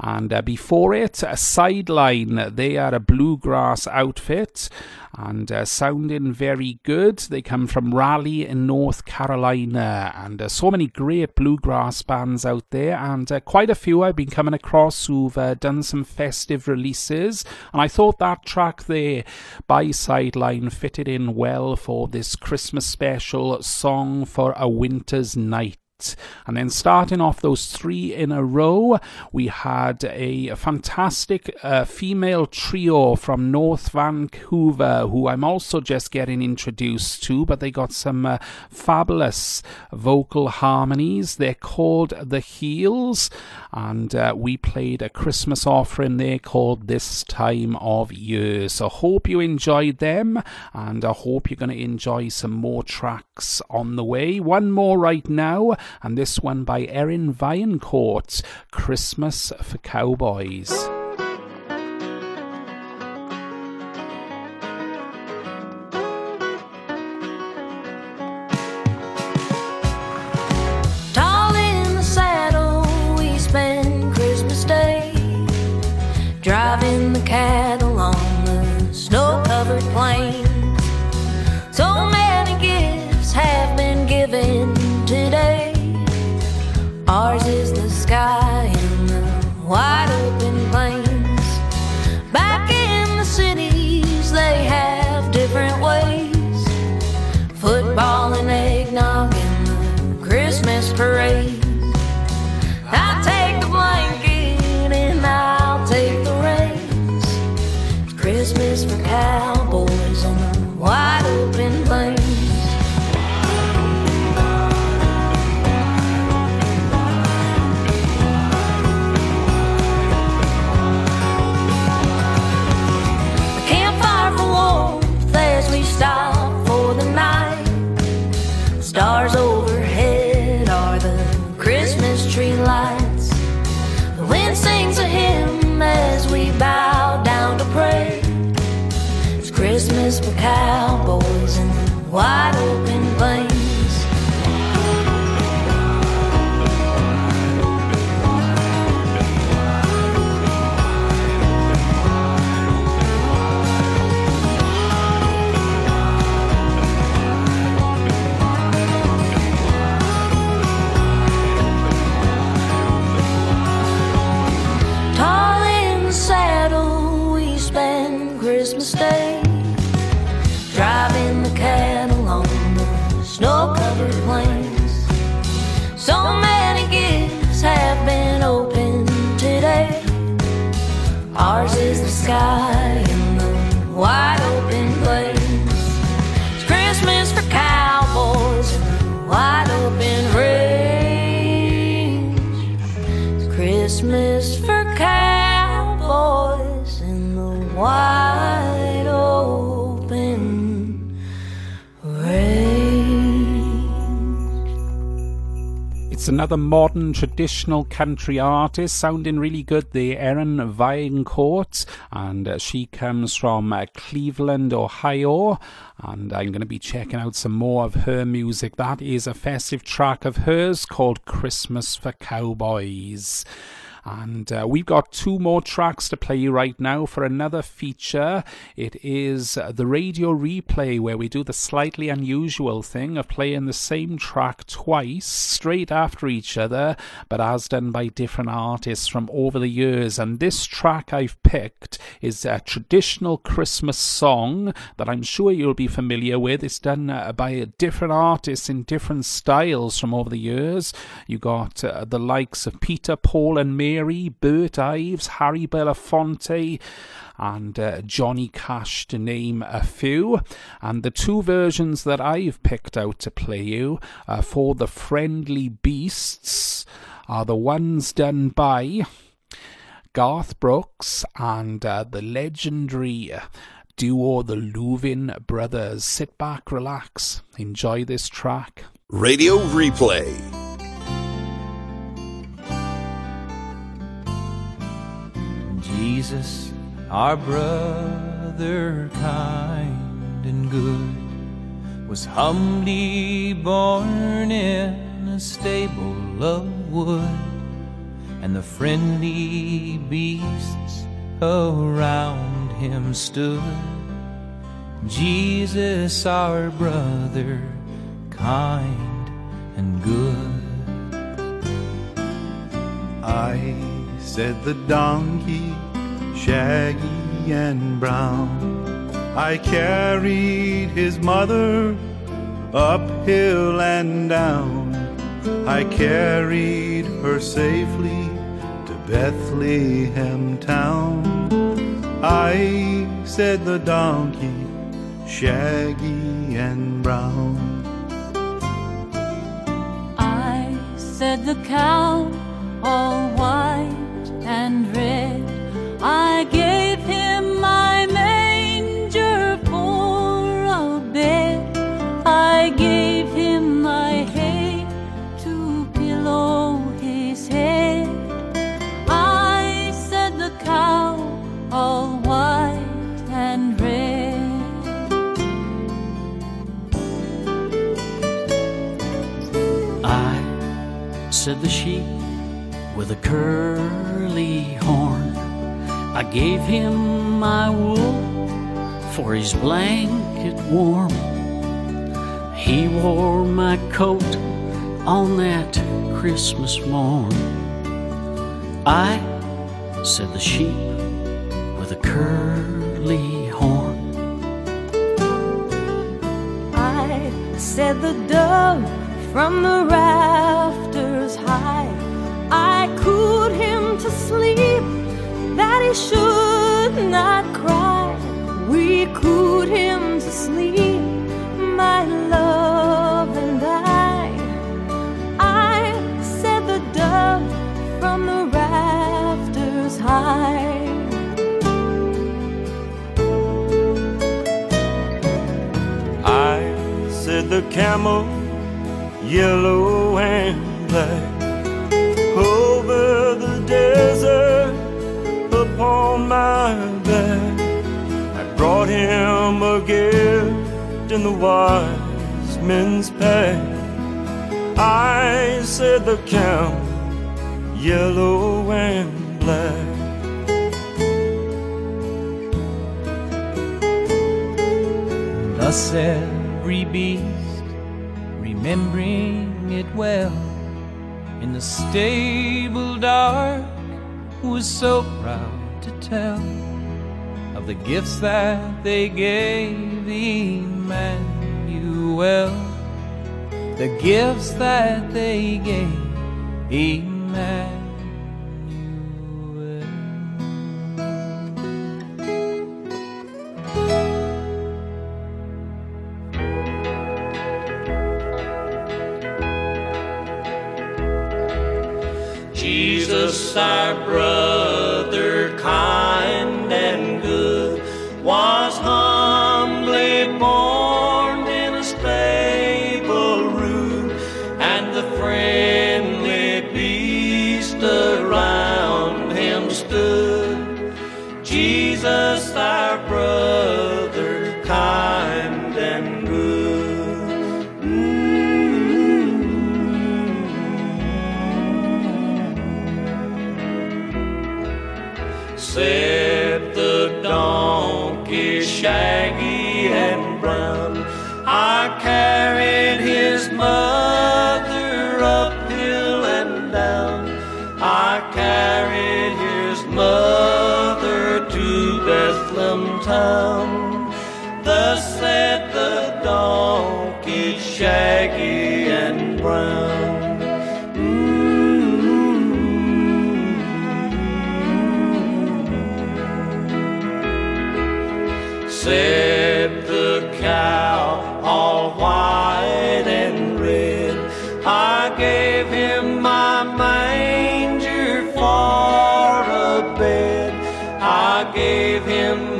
Speaker 2: And uh, before it, a sideline. They are a bluegrass outfit and uh, sounding very good. They come from Raleigh in North Carolina, and uh, so many great bluegrass bands out there, and uh, quite a few I've been coming across who've uh, done some festive releases. And I thought that track there by Sideline fitted in well for this Christmas special song for a winter's night. And then starting off those three in a row, we had a fantastic uh, female trio from North Vancouver who I'm also just getting introduced to, but they got some uh, fabulous vocal harmonies. They're called The Heels, and uh, we played a Christmas offering there called This Time of Year. So hope you enjoyed them, and I hope you're going to enjoy some more tracks on the way. One more right now, and this one by Erin Vaillancourt, Christmas for Cowboys. Another modern traditional country artist sounding really good there, Erin Vaillancourt, and uh, she comes from uh, Cleveland, Ohio, and I'm going to be checking out some more of her music. That is a festive track of hers called Christmas for Cowboys. And uh, we've got two more tracks to play you right now for another feature. It is uh, the radio replay, where we do the slightly unusual thing of playing the same track twice, straight after each other, but as done by different artists from over the years. And this track I've picked is a traditional Christmas song that I'm sure you'll be familiar with. It's done uh, by different artists in different styles from over the years. You got uh, the likes of Peter, Paul, and Mary. Burl Ives, Harry Belafonte, and uh, Johnny Cash, to name a few. And the two versions that I've picked out to play you uh, for the Friendly Beasts are the ones done by Garth Brooks and uh, the legendary duo, the Louvin Brothers. Sit back, relax, enjoy this track.
Speaker 11: Radio Replay.
Speaker 6: Jesus, our brother, kind and good, was humbly born in a stable of wood, and the friendly beasts around him stood. Jesus, our brother, kind and good.
Speaker 21: I said the donkey, shaggy and brown. I carried his mother uphill and down. I carried her safely to Bethlehem town. I said the donkey, shaggy and brown.
Speaker 4: I said the cow, all white and red. I gave him my manger for a bed. I gave him my hay to pillow his head. I said the cow, all white and red.
Speaker 10: I said the sheep with a horn. I gave him my wool for his blanket warm. He wore my coat on that Christmas morn. I said the sheep with a curly horn.
Speaker 22: I said the dove from the rafters high. I cooed him to sleep that he should not cry. We cooed him to sleep, my love and I. I said the dove from the rafters high.
Speaker 23: I said the camel, yellow and black, upon my back. I brought him a gift in the wise men's pack. I said the camel, yellow and black.
Speaker 6: Thus every beast, remembering it well, in the stable dark, was so proud tell of the gifts that they gave Emmanuel.
Speaker 23: the gifts that they gave. Emmanuel.
Speaker 24: And the friendly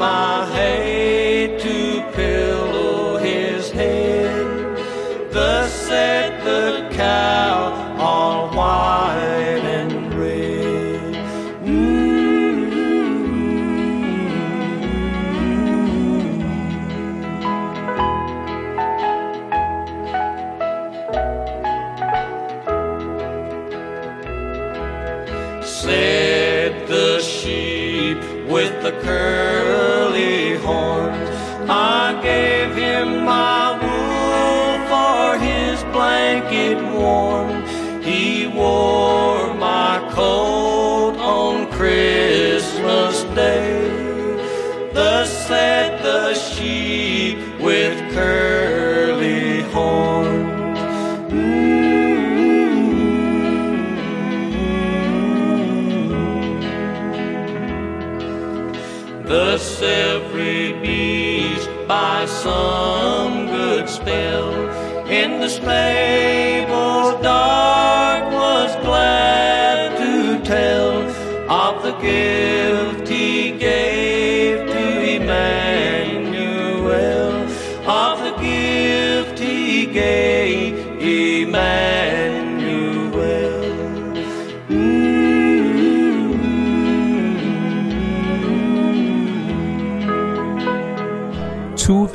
Speaker 24: him in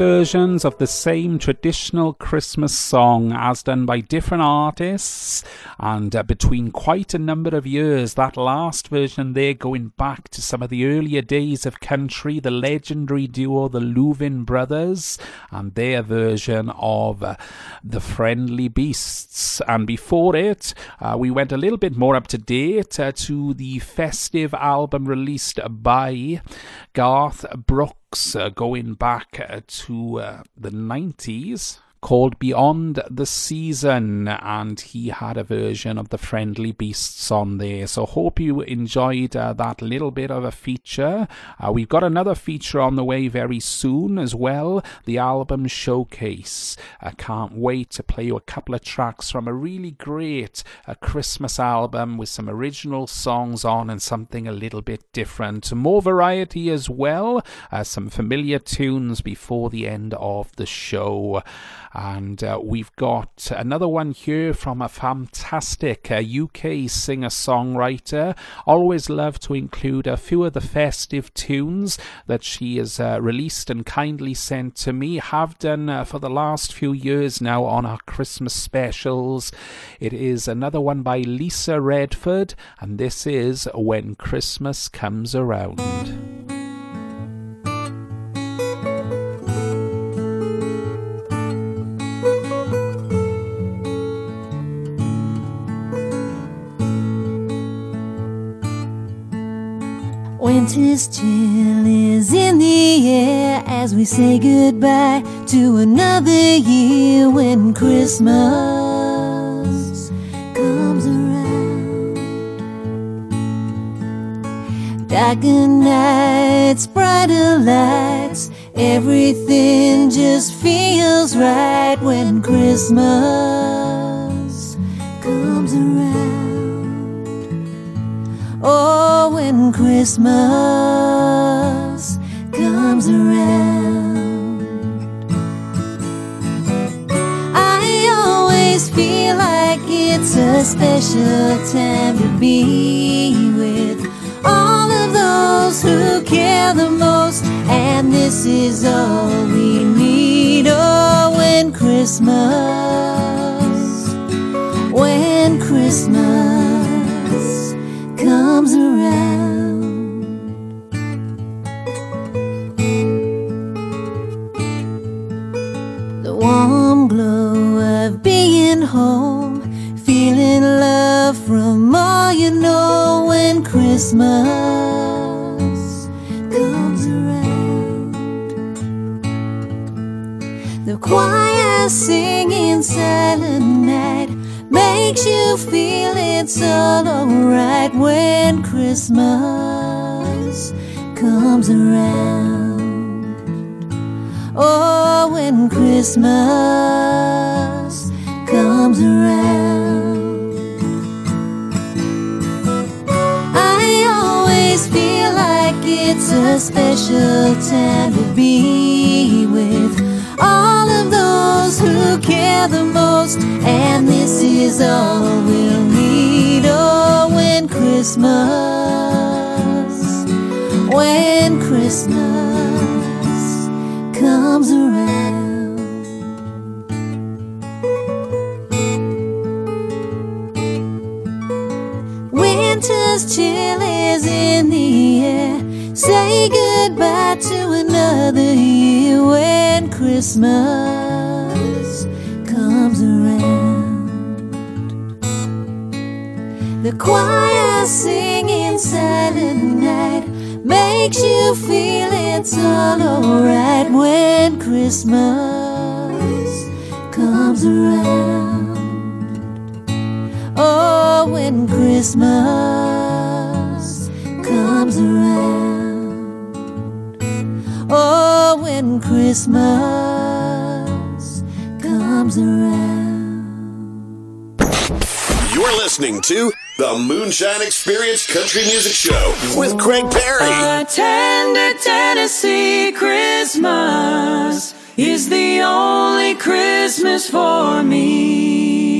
Speaker 2: versions of the same traditional Christmas song as done by different artists and uh, between quite a number of years. That last version there going back to some of the earlier days of country, the legendary duo the Louvin Brothers and their version of uh, The Friendly Beasts. And before it, uh, we went a little bit more up to date uh, to the festive album released by Garth Brooks uh, going back uh, to uh, the 90s called Beyond the Season, and he had a version of the Friendly Beasts on there. So, hope you enjoyed uh, that little bit of a feature. Uh, we've got another feature on the way very soon as well the album showcase. I can't wait to play you a couple of tracks from a really great uh, Christmas album with some original songs on and something a little bit different. More variety as well, uh, some familiar tunes before the end of the show. And uh, we've got another one here from a fantastic uh, UK singer songwriter. Always love to include a few of the festive tunes that she has uh, released and kindly sent to me. Have done uh, for the last few years now on our Christmas specials. It is another one by Lisa Redford, and this is When Christmas Comes Around.
Speaker 12: Winter's chill is in the air as we say goodbye to another year when Christmas comes around. Darker nights, brighter lights, everything just feels right when Christmas comes around. Oh, when Christmas comes around. I always feel like it's a special time to be with all of those who care the most, and this is all we need. Oh, when Christmas, when Christmas comes around. the warm glow of being home, feeling love from all you know when Christmas comes around. The choir singing silent night makes you feel it's all alright when Christmas comes around. Oh, when Christmas comes around, I always feel like it's a special time to be with all of those who care the most, and this is all we'll need. Oh, when Christmas, when Christmas comes around. Winter's chill is in the air. Say goodbye to another year Christmas comes around. The choir singing silent night makes you feel it's all alright when Christmas comes around. Oh, when Christmas comes around. Oh, when Christmas comes around.
Speaker 11: You're listening to the Moonshine Experience Country Music Show with Craig Perry.
Speaker 4: A tender Tennessee Christmas is the only Christmas for me.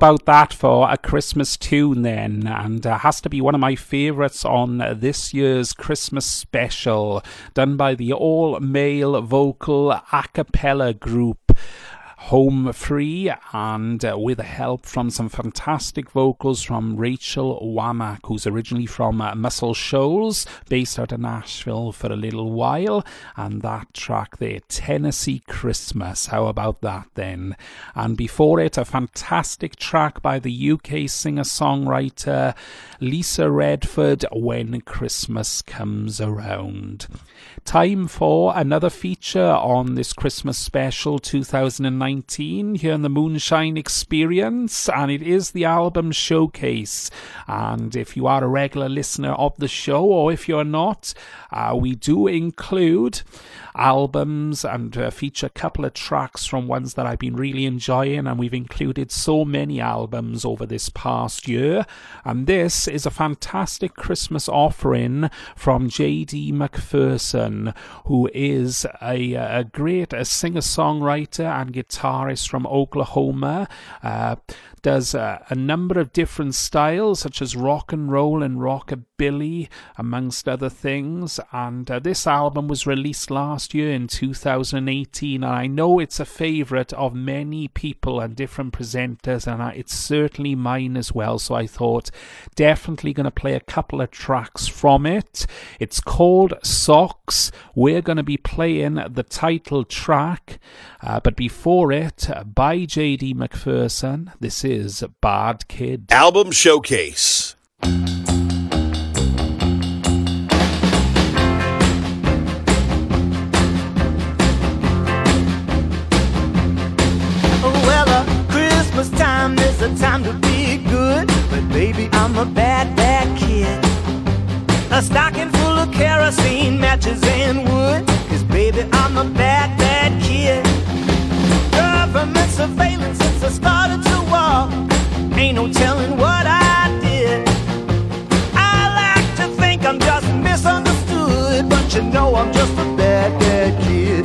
Speaker 2: About that for a Christmas tune then? And uh, has to be one of my favourites on this year's Christmas special, done by the all male vocal a cappella group. Home Free, and uh, with help from some fantastic vocals from Rachel Wammack, who's originally from uh, Muscle Shoals, based out of Nashville for a little while. And that track there, Tennessee Christmas. How about that then? And before it, a fantastic track by the UK singer songwriter Lisa Redford, When Christmas Comes Around. Time for another feature on this Christmas special 2019 here in the Moonshine Experience, and it is the album showcase. And if you are a regular listener of the show, or if you're not, uh, we do include albums and uh, feature a couple of tracks from ones that I've been really enjoying, and we've included so many albums over this past year. And this is a fantastic Christmas offering from J.D. McPherson, who is a, a great singer songwriter and guitarist from Oklahoma. Uh, does uh, a number of different styles, such as rock and roll and rockabilly, amongst other things. And uh, this album was released last year in 2018, and I know it's a favourite of many people and different presenters, and I, it's certainly mine as well. So I thought definitely going to play a couple of tracks from it. It's called Socks. We're going to be playing the title track, uh, but before it, by JD McPherson, this is Bad Kid.
Speaker 11: Album Showcase.
Speaker 13: Well, uh, Christmas time is a time to be good, but baby, I'm a bad, bad kid. A stocking full of kerosene, matches, and wood, cause baby, I'm a bad, bad kid. Government surveillance since I started to walk, ain't no telling what I did. I like to think I'm just misunderstood, but you know I'm just a bad, bad kid.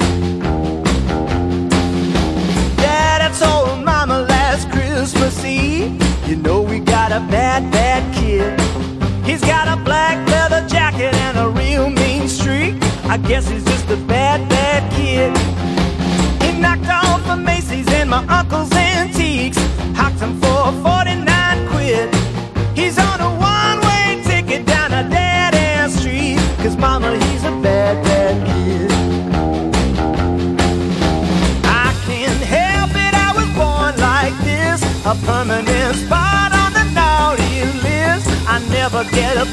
Speaker 13: Dad, told Mama last Christmas Eve. You know we got a bad, bad kid. He's got a black leather jacket and a real mean streak. I guess he's just a bad, bad kid. Macy's and my uncle's antiques. Hocked him for 49 quid. He's on a one-way ticket down a dead-end street. Cause mama, he's a bad, bad kid. I can't help it, I was born like this. A permanent spot on the naughty list. I never get a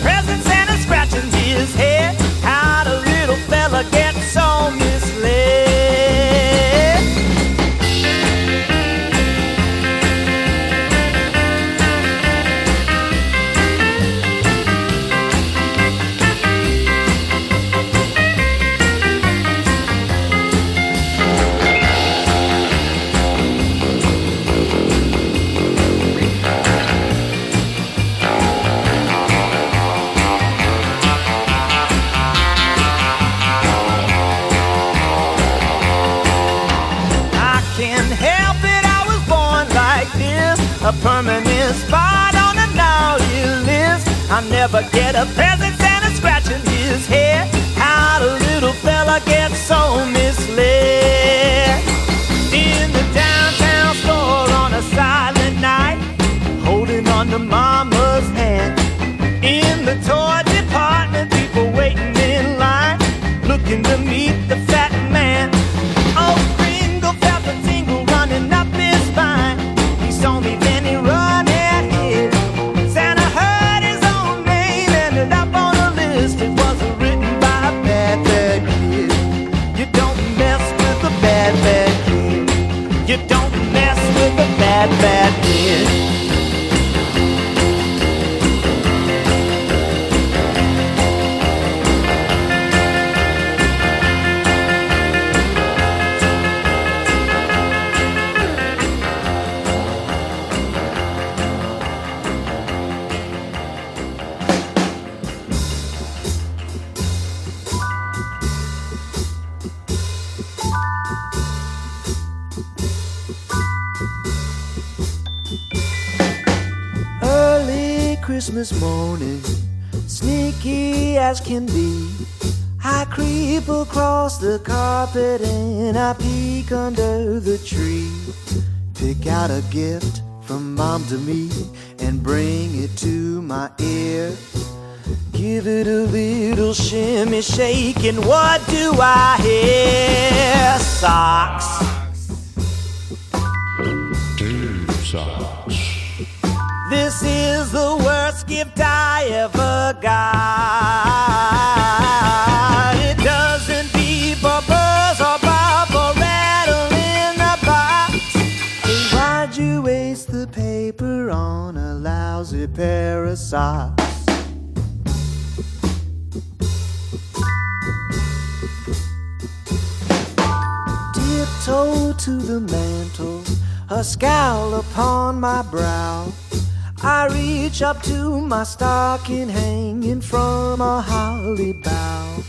Speaker 13: never get a present, Santa scratching his head. How'd a little fella get so misled? In the downtown store on a silent night, holding on to mama's carpet and I peek under the tree. Pick out a gift from mom to me and bring it to my ear. Give it a little shimmy shake, and what do I hear? Socks.
Speaker 16: Socks.
Speaker 13: This is the worst gift I ever got. A scowl upon my brow. I reach up to my stocking hanging from a holly bough.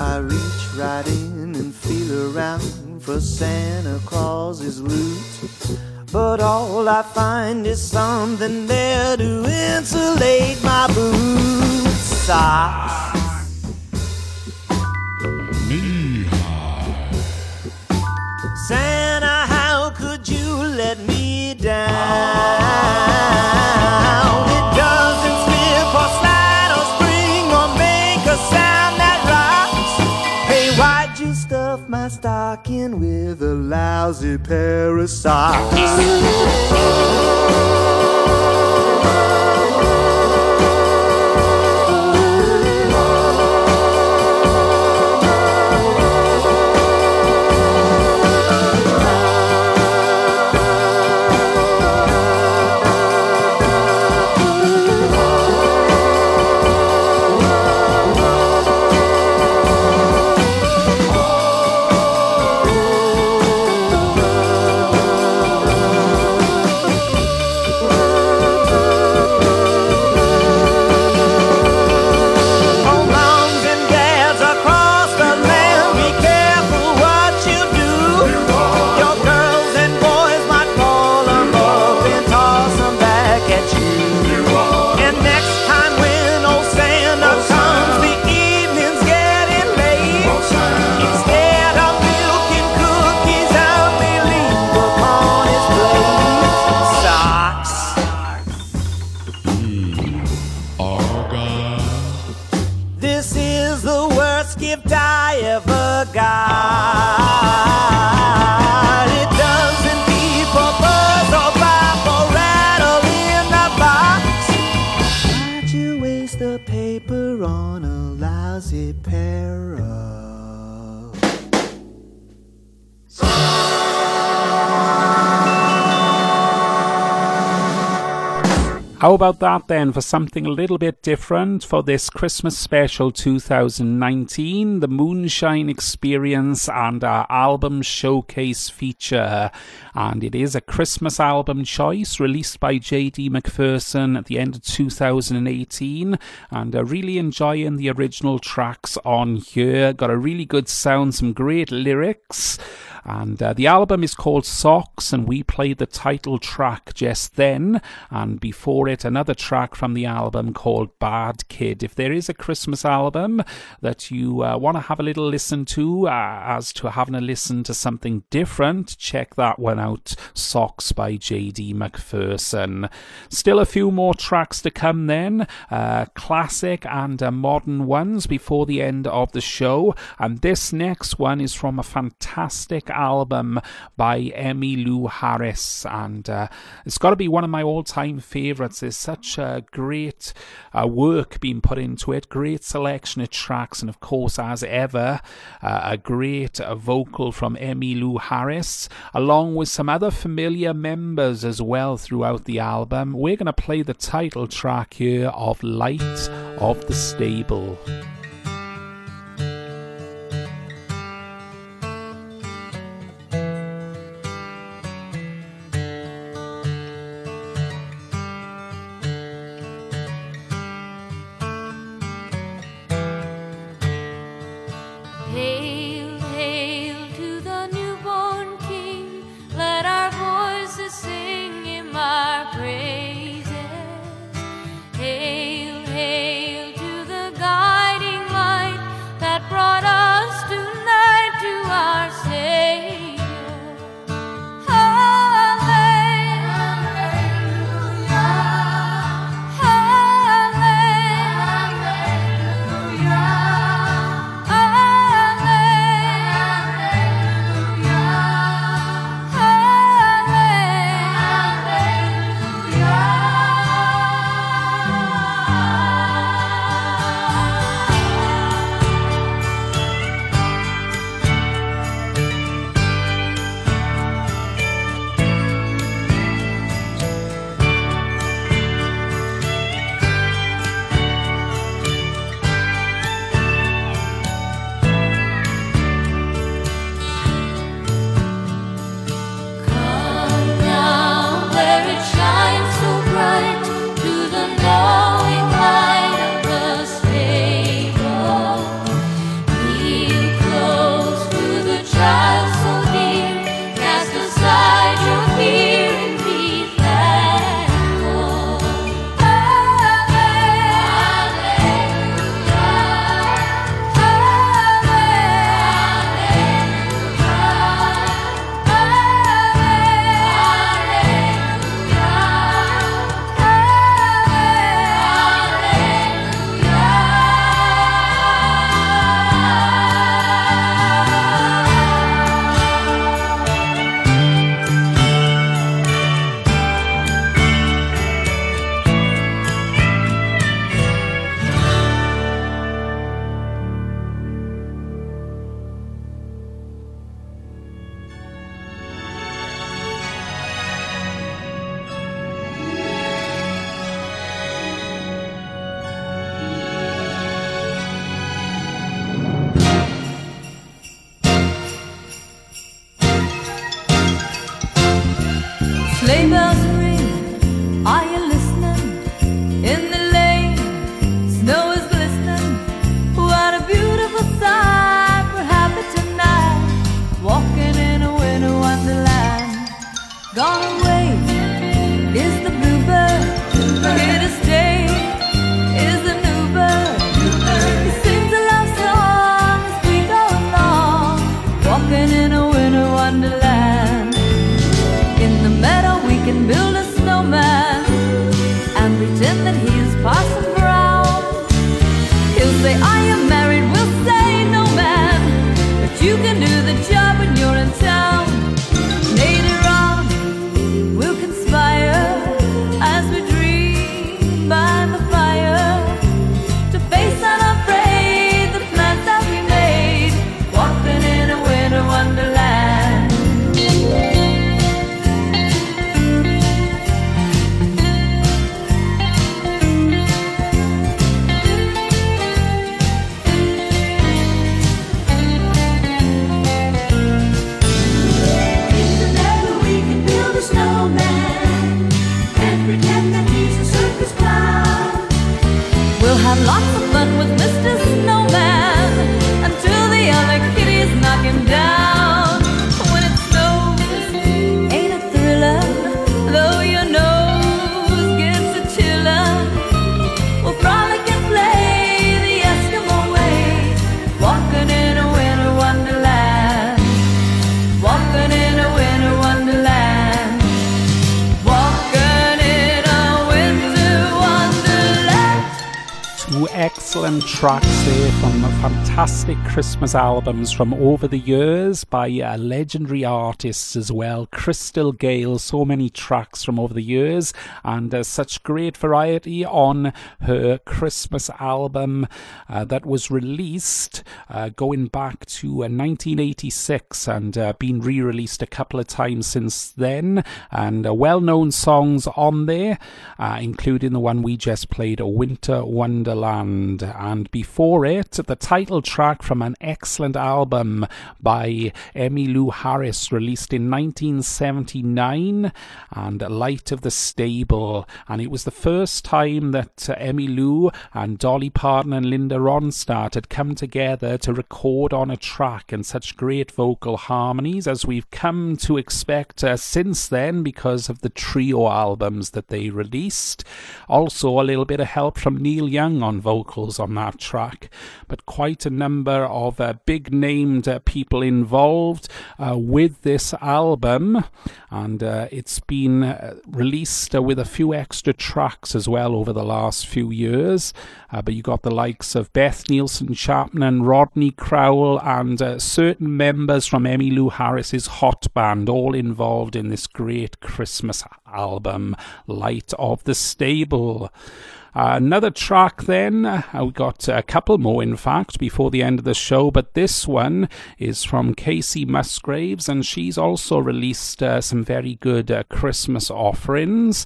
Speaker 13: I reach right in and feel around for Santa Claus's loot. But all I find is something there to insulate my boots. Socks. My stocking with a lousy pair of socks?
Speaker 2: How about that then for something a little bit different for this Christmas special 2019, the Moonshine Experience and our album showcase feature. And it is a Christmas album choice released by JD McPherson at the end of 2018. And uh, really enjoying the original tracks on here. Got a really good sound, some great lyrics. And uh, the album is called Socks, and we played the title track just then. And before it, another track from the album called Bad Kid. If there is a Christmas album that you uh, want to have a little listen to, uh, as to having a listen to something different, check that one out Socks by JD McPherson. Still a few more tracks to come then, uh, classic and uh, modern ones before the end of the show. And this next one is from a fantastic album by Emmylou Harris, and uh, it's got to be one of my all-time favourites. There's such a great uh, work being put into it, great selection of tracks, and of course, as ever, uh, a great uh, vocal from Emmylou Harris, along with some other familiar members as well throughout the album. We're going to play the title track here of Light of the Stable. Fantastic Christmas albums from over the years by uh, legendary artists as well. Crystal Gayle, so many tracks from over the years, and uh, such great variety on her Christmas album uh, that was released uh, going back to uh, 1986 and uh, been re released a couple of times since then. And uh, well known songs on there, uh, including the one we just played, Winter Wonderland. And before it, the title track from an excellent album by Emmylou Harris, released in 1979, and Light of the Stable. And it was the first time that uh, Emmylou and Dolly Parton and Linda Ronstadt had come together to record on a track and such great vocal harmonies as we've come to expect uh, since then because of the trio albums that they released. Also, a little bit of help from Neil Young on vocals on that track, but quite a number of uh, big named uh, people involved uh, with this album, and uh, it's been uh, released uh, with a few extra tracks as well over the last few years. Uh, but you got the likes of Beth Nielsen Chapman, Rodney Crowell, and certain members from Emmylou Harris's Hot Band, all involved in this great Christmas album, Light of the Stable. Another track, then. Uh, we got a couple more, in fact, before the end of the show, but this one is from Kacey Musgraves, and she's also released uh, some very good uh, Christmas offerings.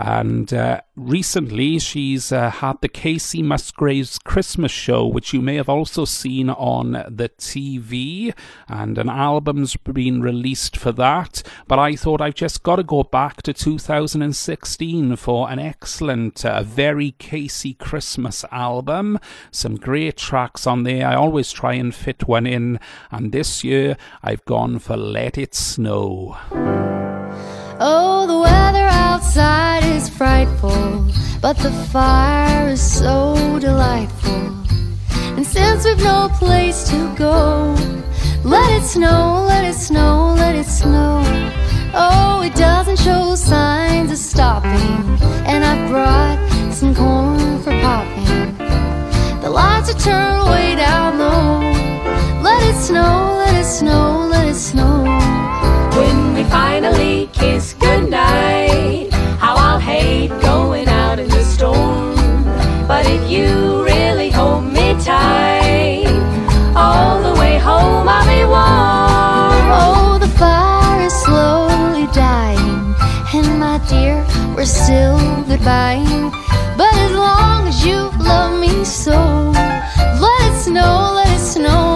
Speaker 2: And uh, recently, she's uh, had the Kacey Musgraves Christmas show, which you may have also seen on the TV, and an album's been released for that. But I thought I've just got to go back to 2016 for an excellent, uh, very Kacey Christmas album. Some great tracks on there. I always try and fit one in, and this year I've gone for Let It Snow.
Speaker 12: Oh, frightful, but the fire is so delightful. And since we've no place to go, let it snow, let it snow, let it snow. Oh, it doesn't show signs of stopping, and I brought some corn for popping. The lights are turned way down low. Let it snow, let it snow, let it snow.
Speaker 4: When we finally kiss goodnight, you really hold me tight, all the way home I'll be warm.
Speaker 12: Oh, the fire is slowly dying, and my dear, we're still goodbying. But as long as you love me so, let it snow, let it snow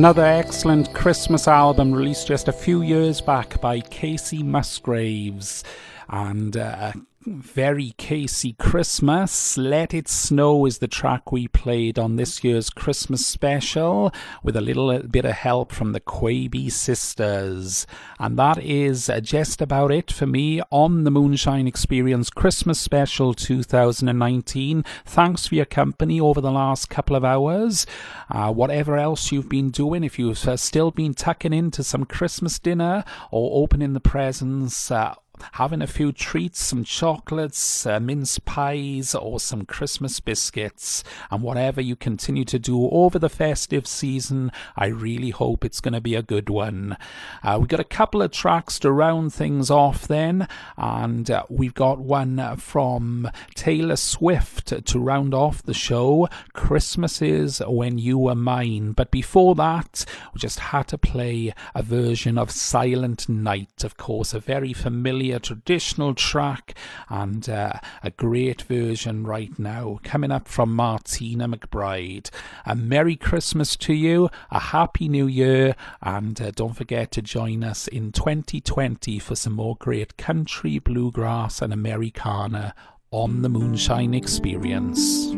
Speaker 2: Another excellent Christmas album released just a few years back by Kacey Musgraves. And uh, very Kacey Christmas. Let It Snow is the track we played on this year's Christmas special with a little bit of help from the Quebe sisters. And that is uh, just about it for me on the Moonshine Experience Christmas special 2019. Thanks for your company over the last couple of hours. Uh, whatever else you've been doing, if you've uh, still been tucking into some Christmas dinner or opening the presents, uh, having a few treats, some chocolates, uh, mince pies, or some Christmas biscuits, and whatever you continue to do over the festive season, I really hope it's going to be a good one. Uh, we've got a couple of tracks to round things off then, and uh, we've got one from Taylor Swift to round off the show Christmases When You Were Mine. But before that, we just had to play a version of Silent Night, of course, a very familiar a traditional track and uh, a great version right now coming up from Martina McBride. A Merry Christmas to you, a Happy New Year, and uh, don't forget to join us in 2020 for some more great country, bluegrass, and Americana on the Moonshine Experience.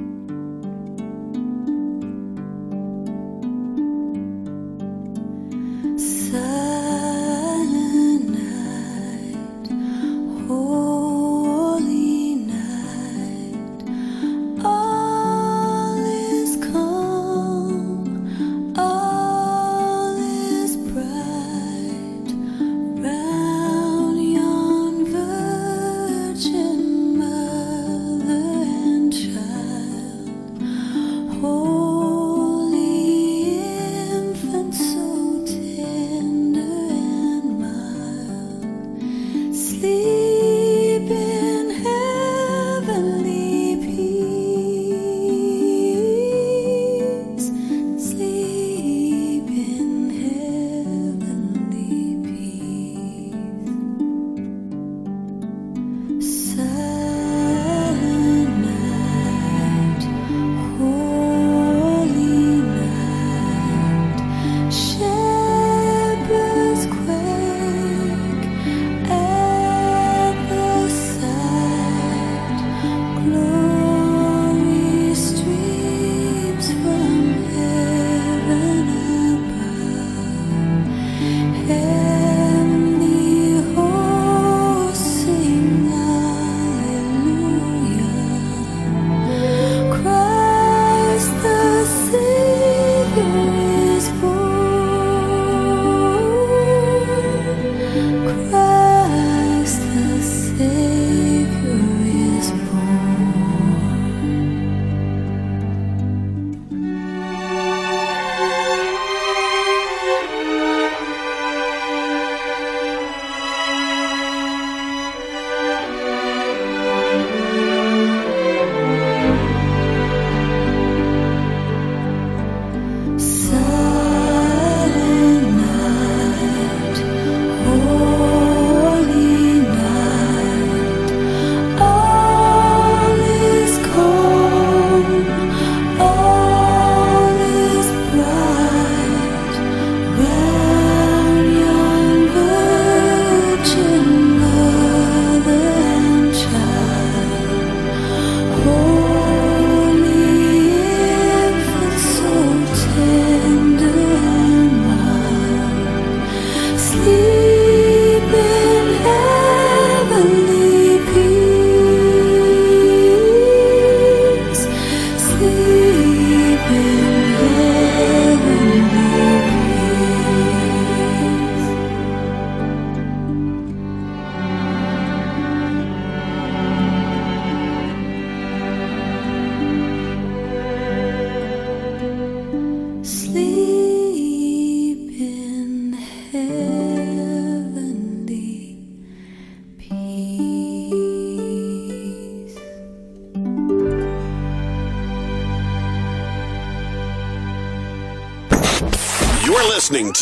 Speaker 4: listening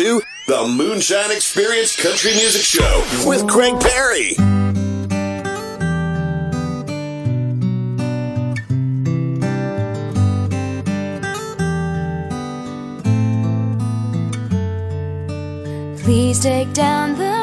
Speaker 4: to the Moonshine Experience Country Music Show with Craig Perry.
Speaker 25: Please take down the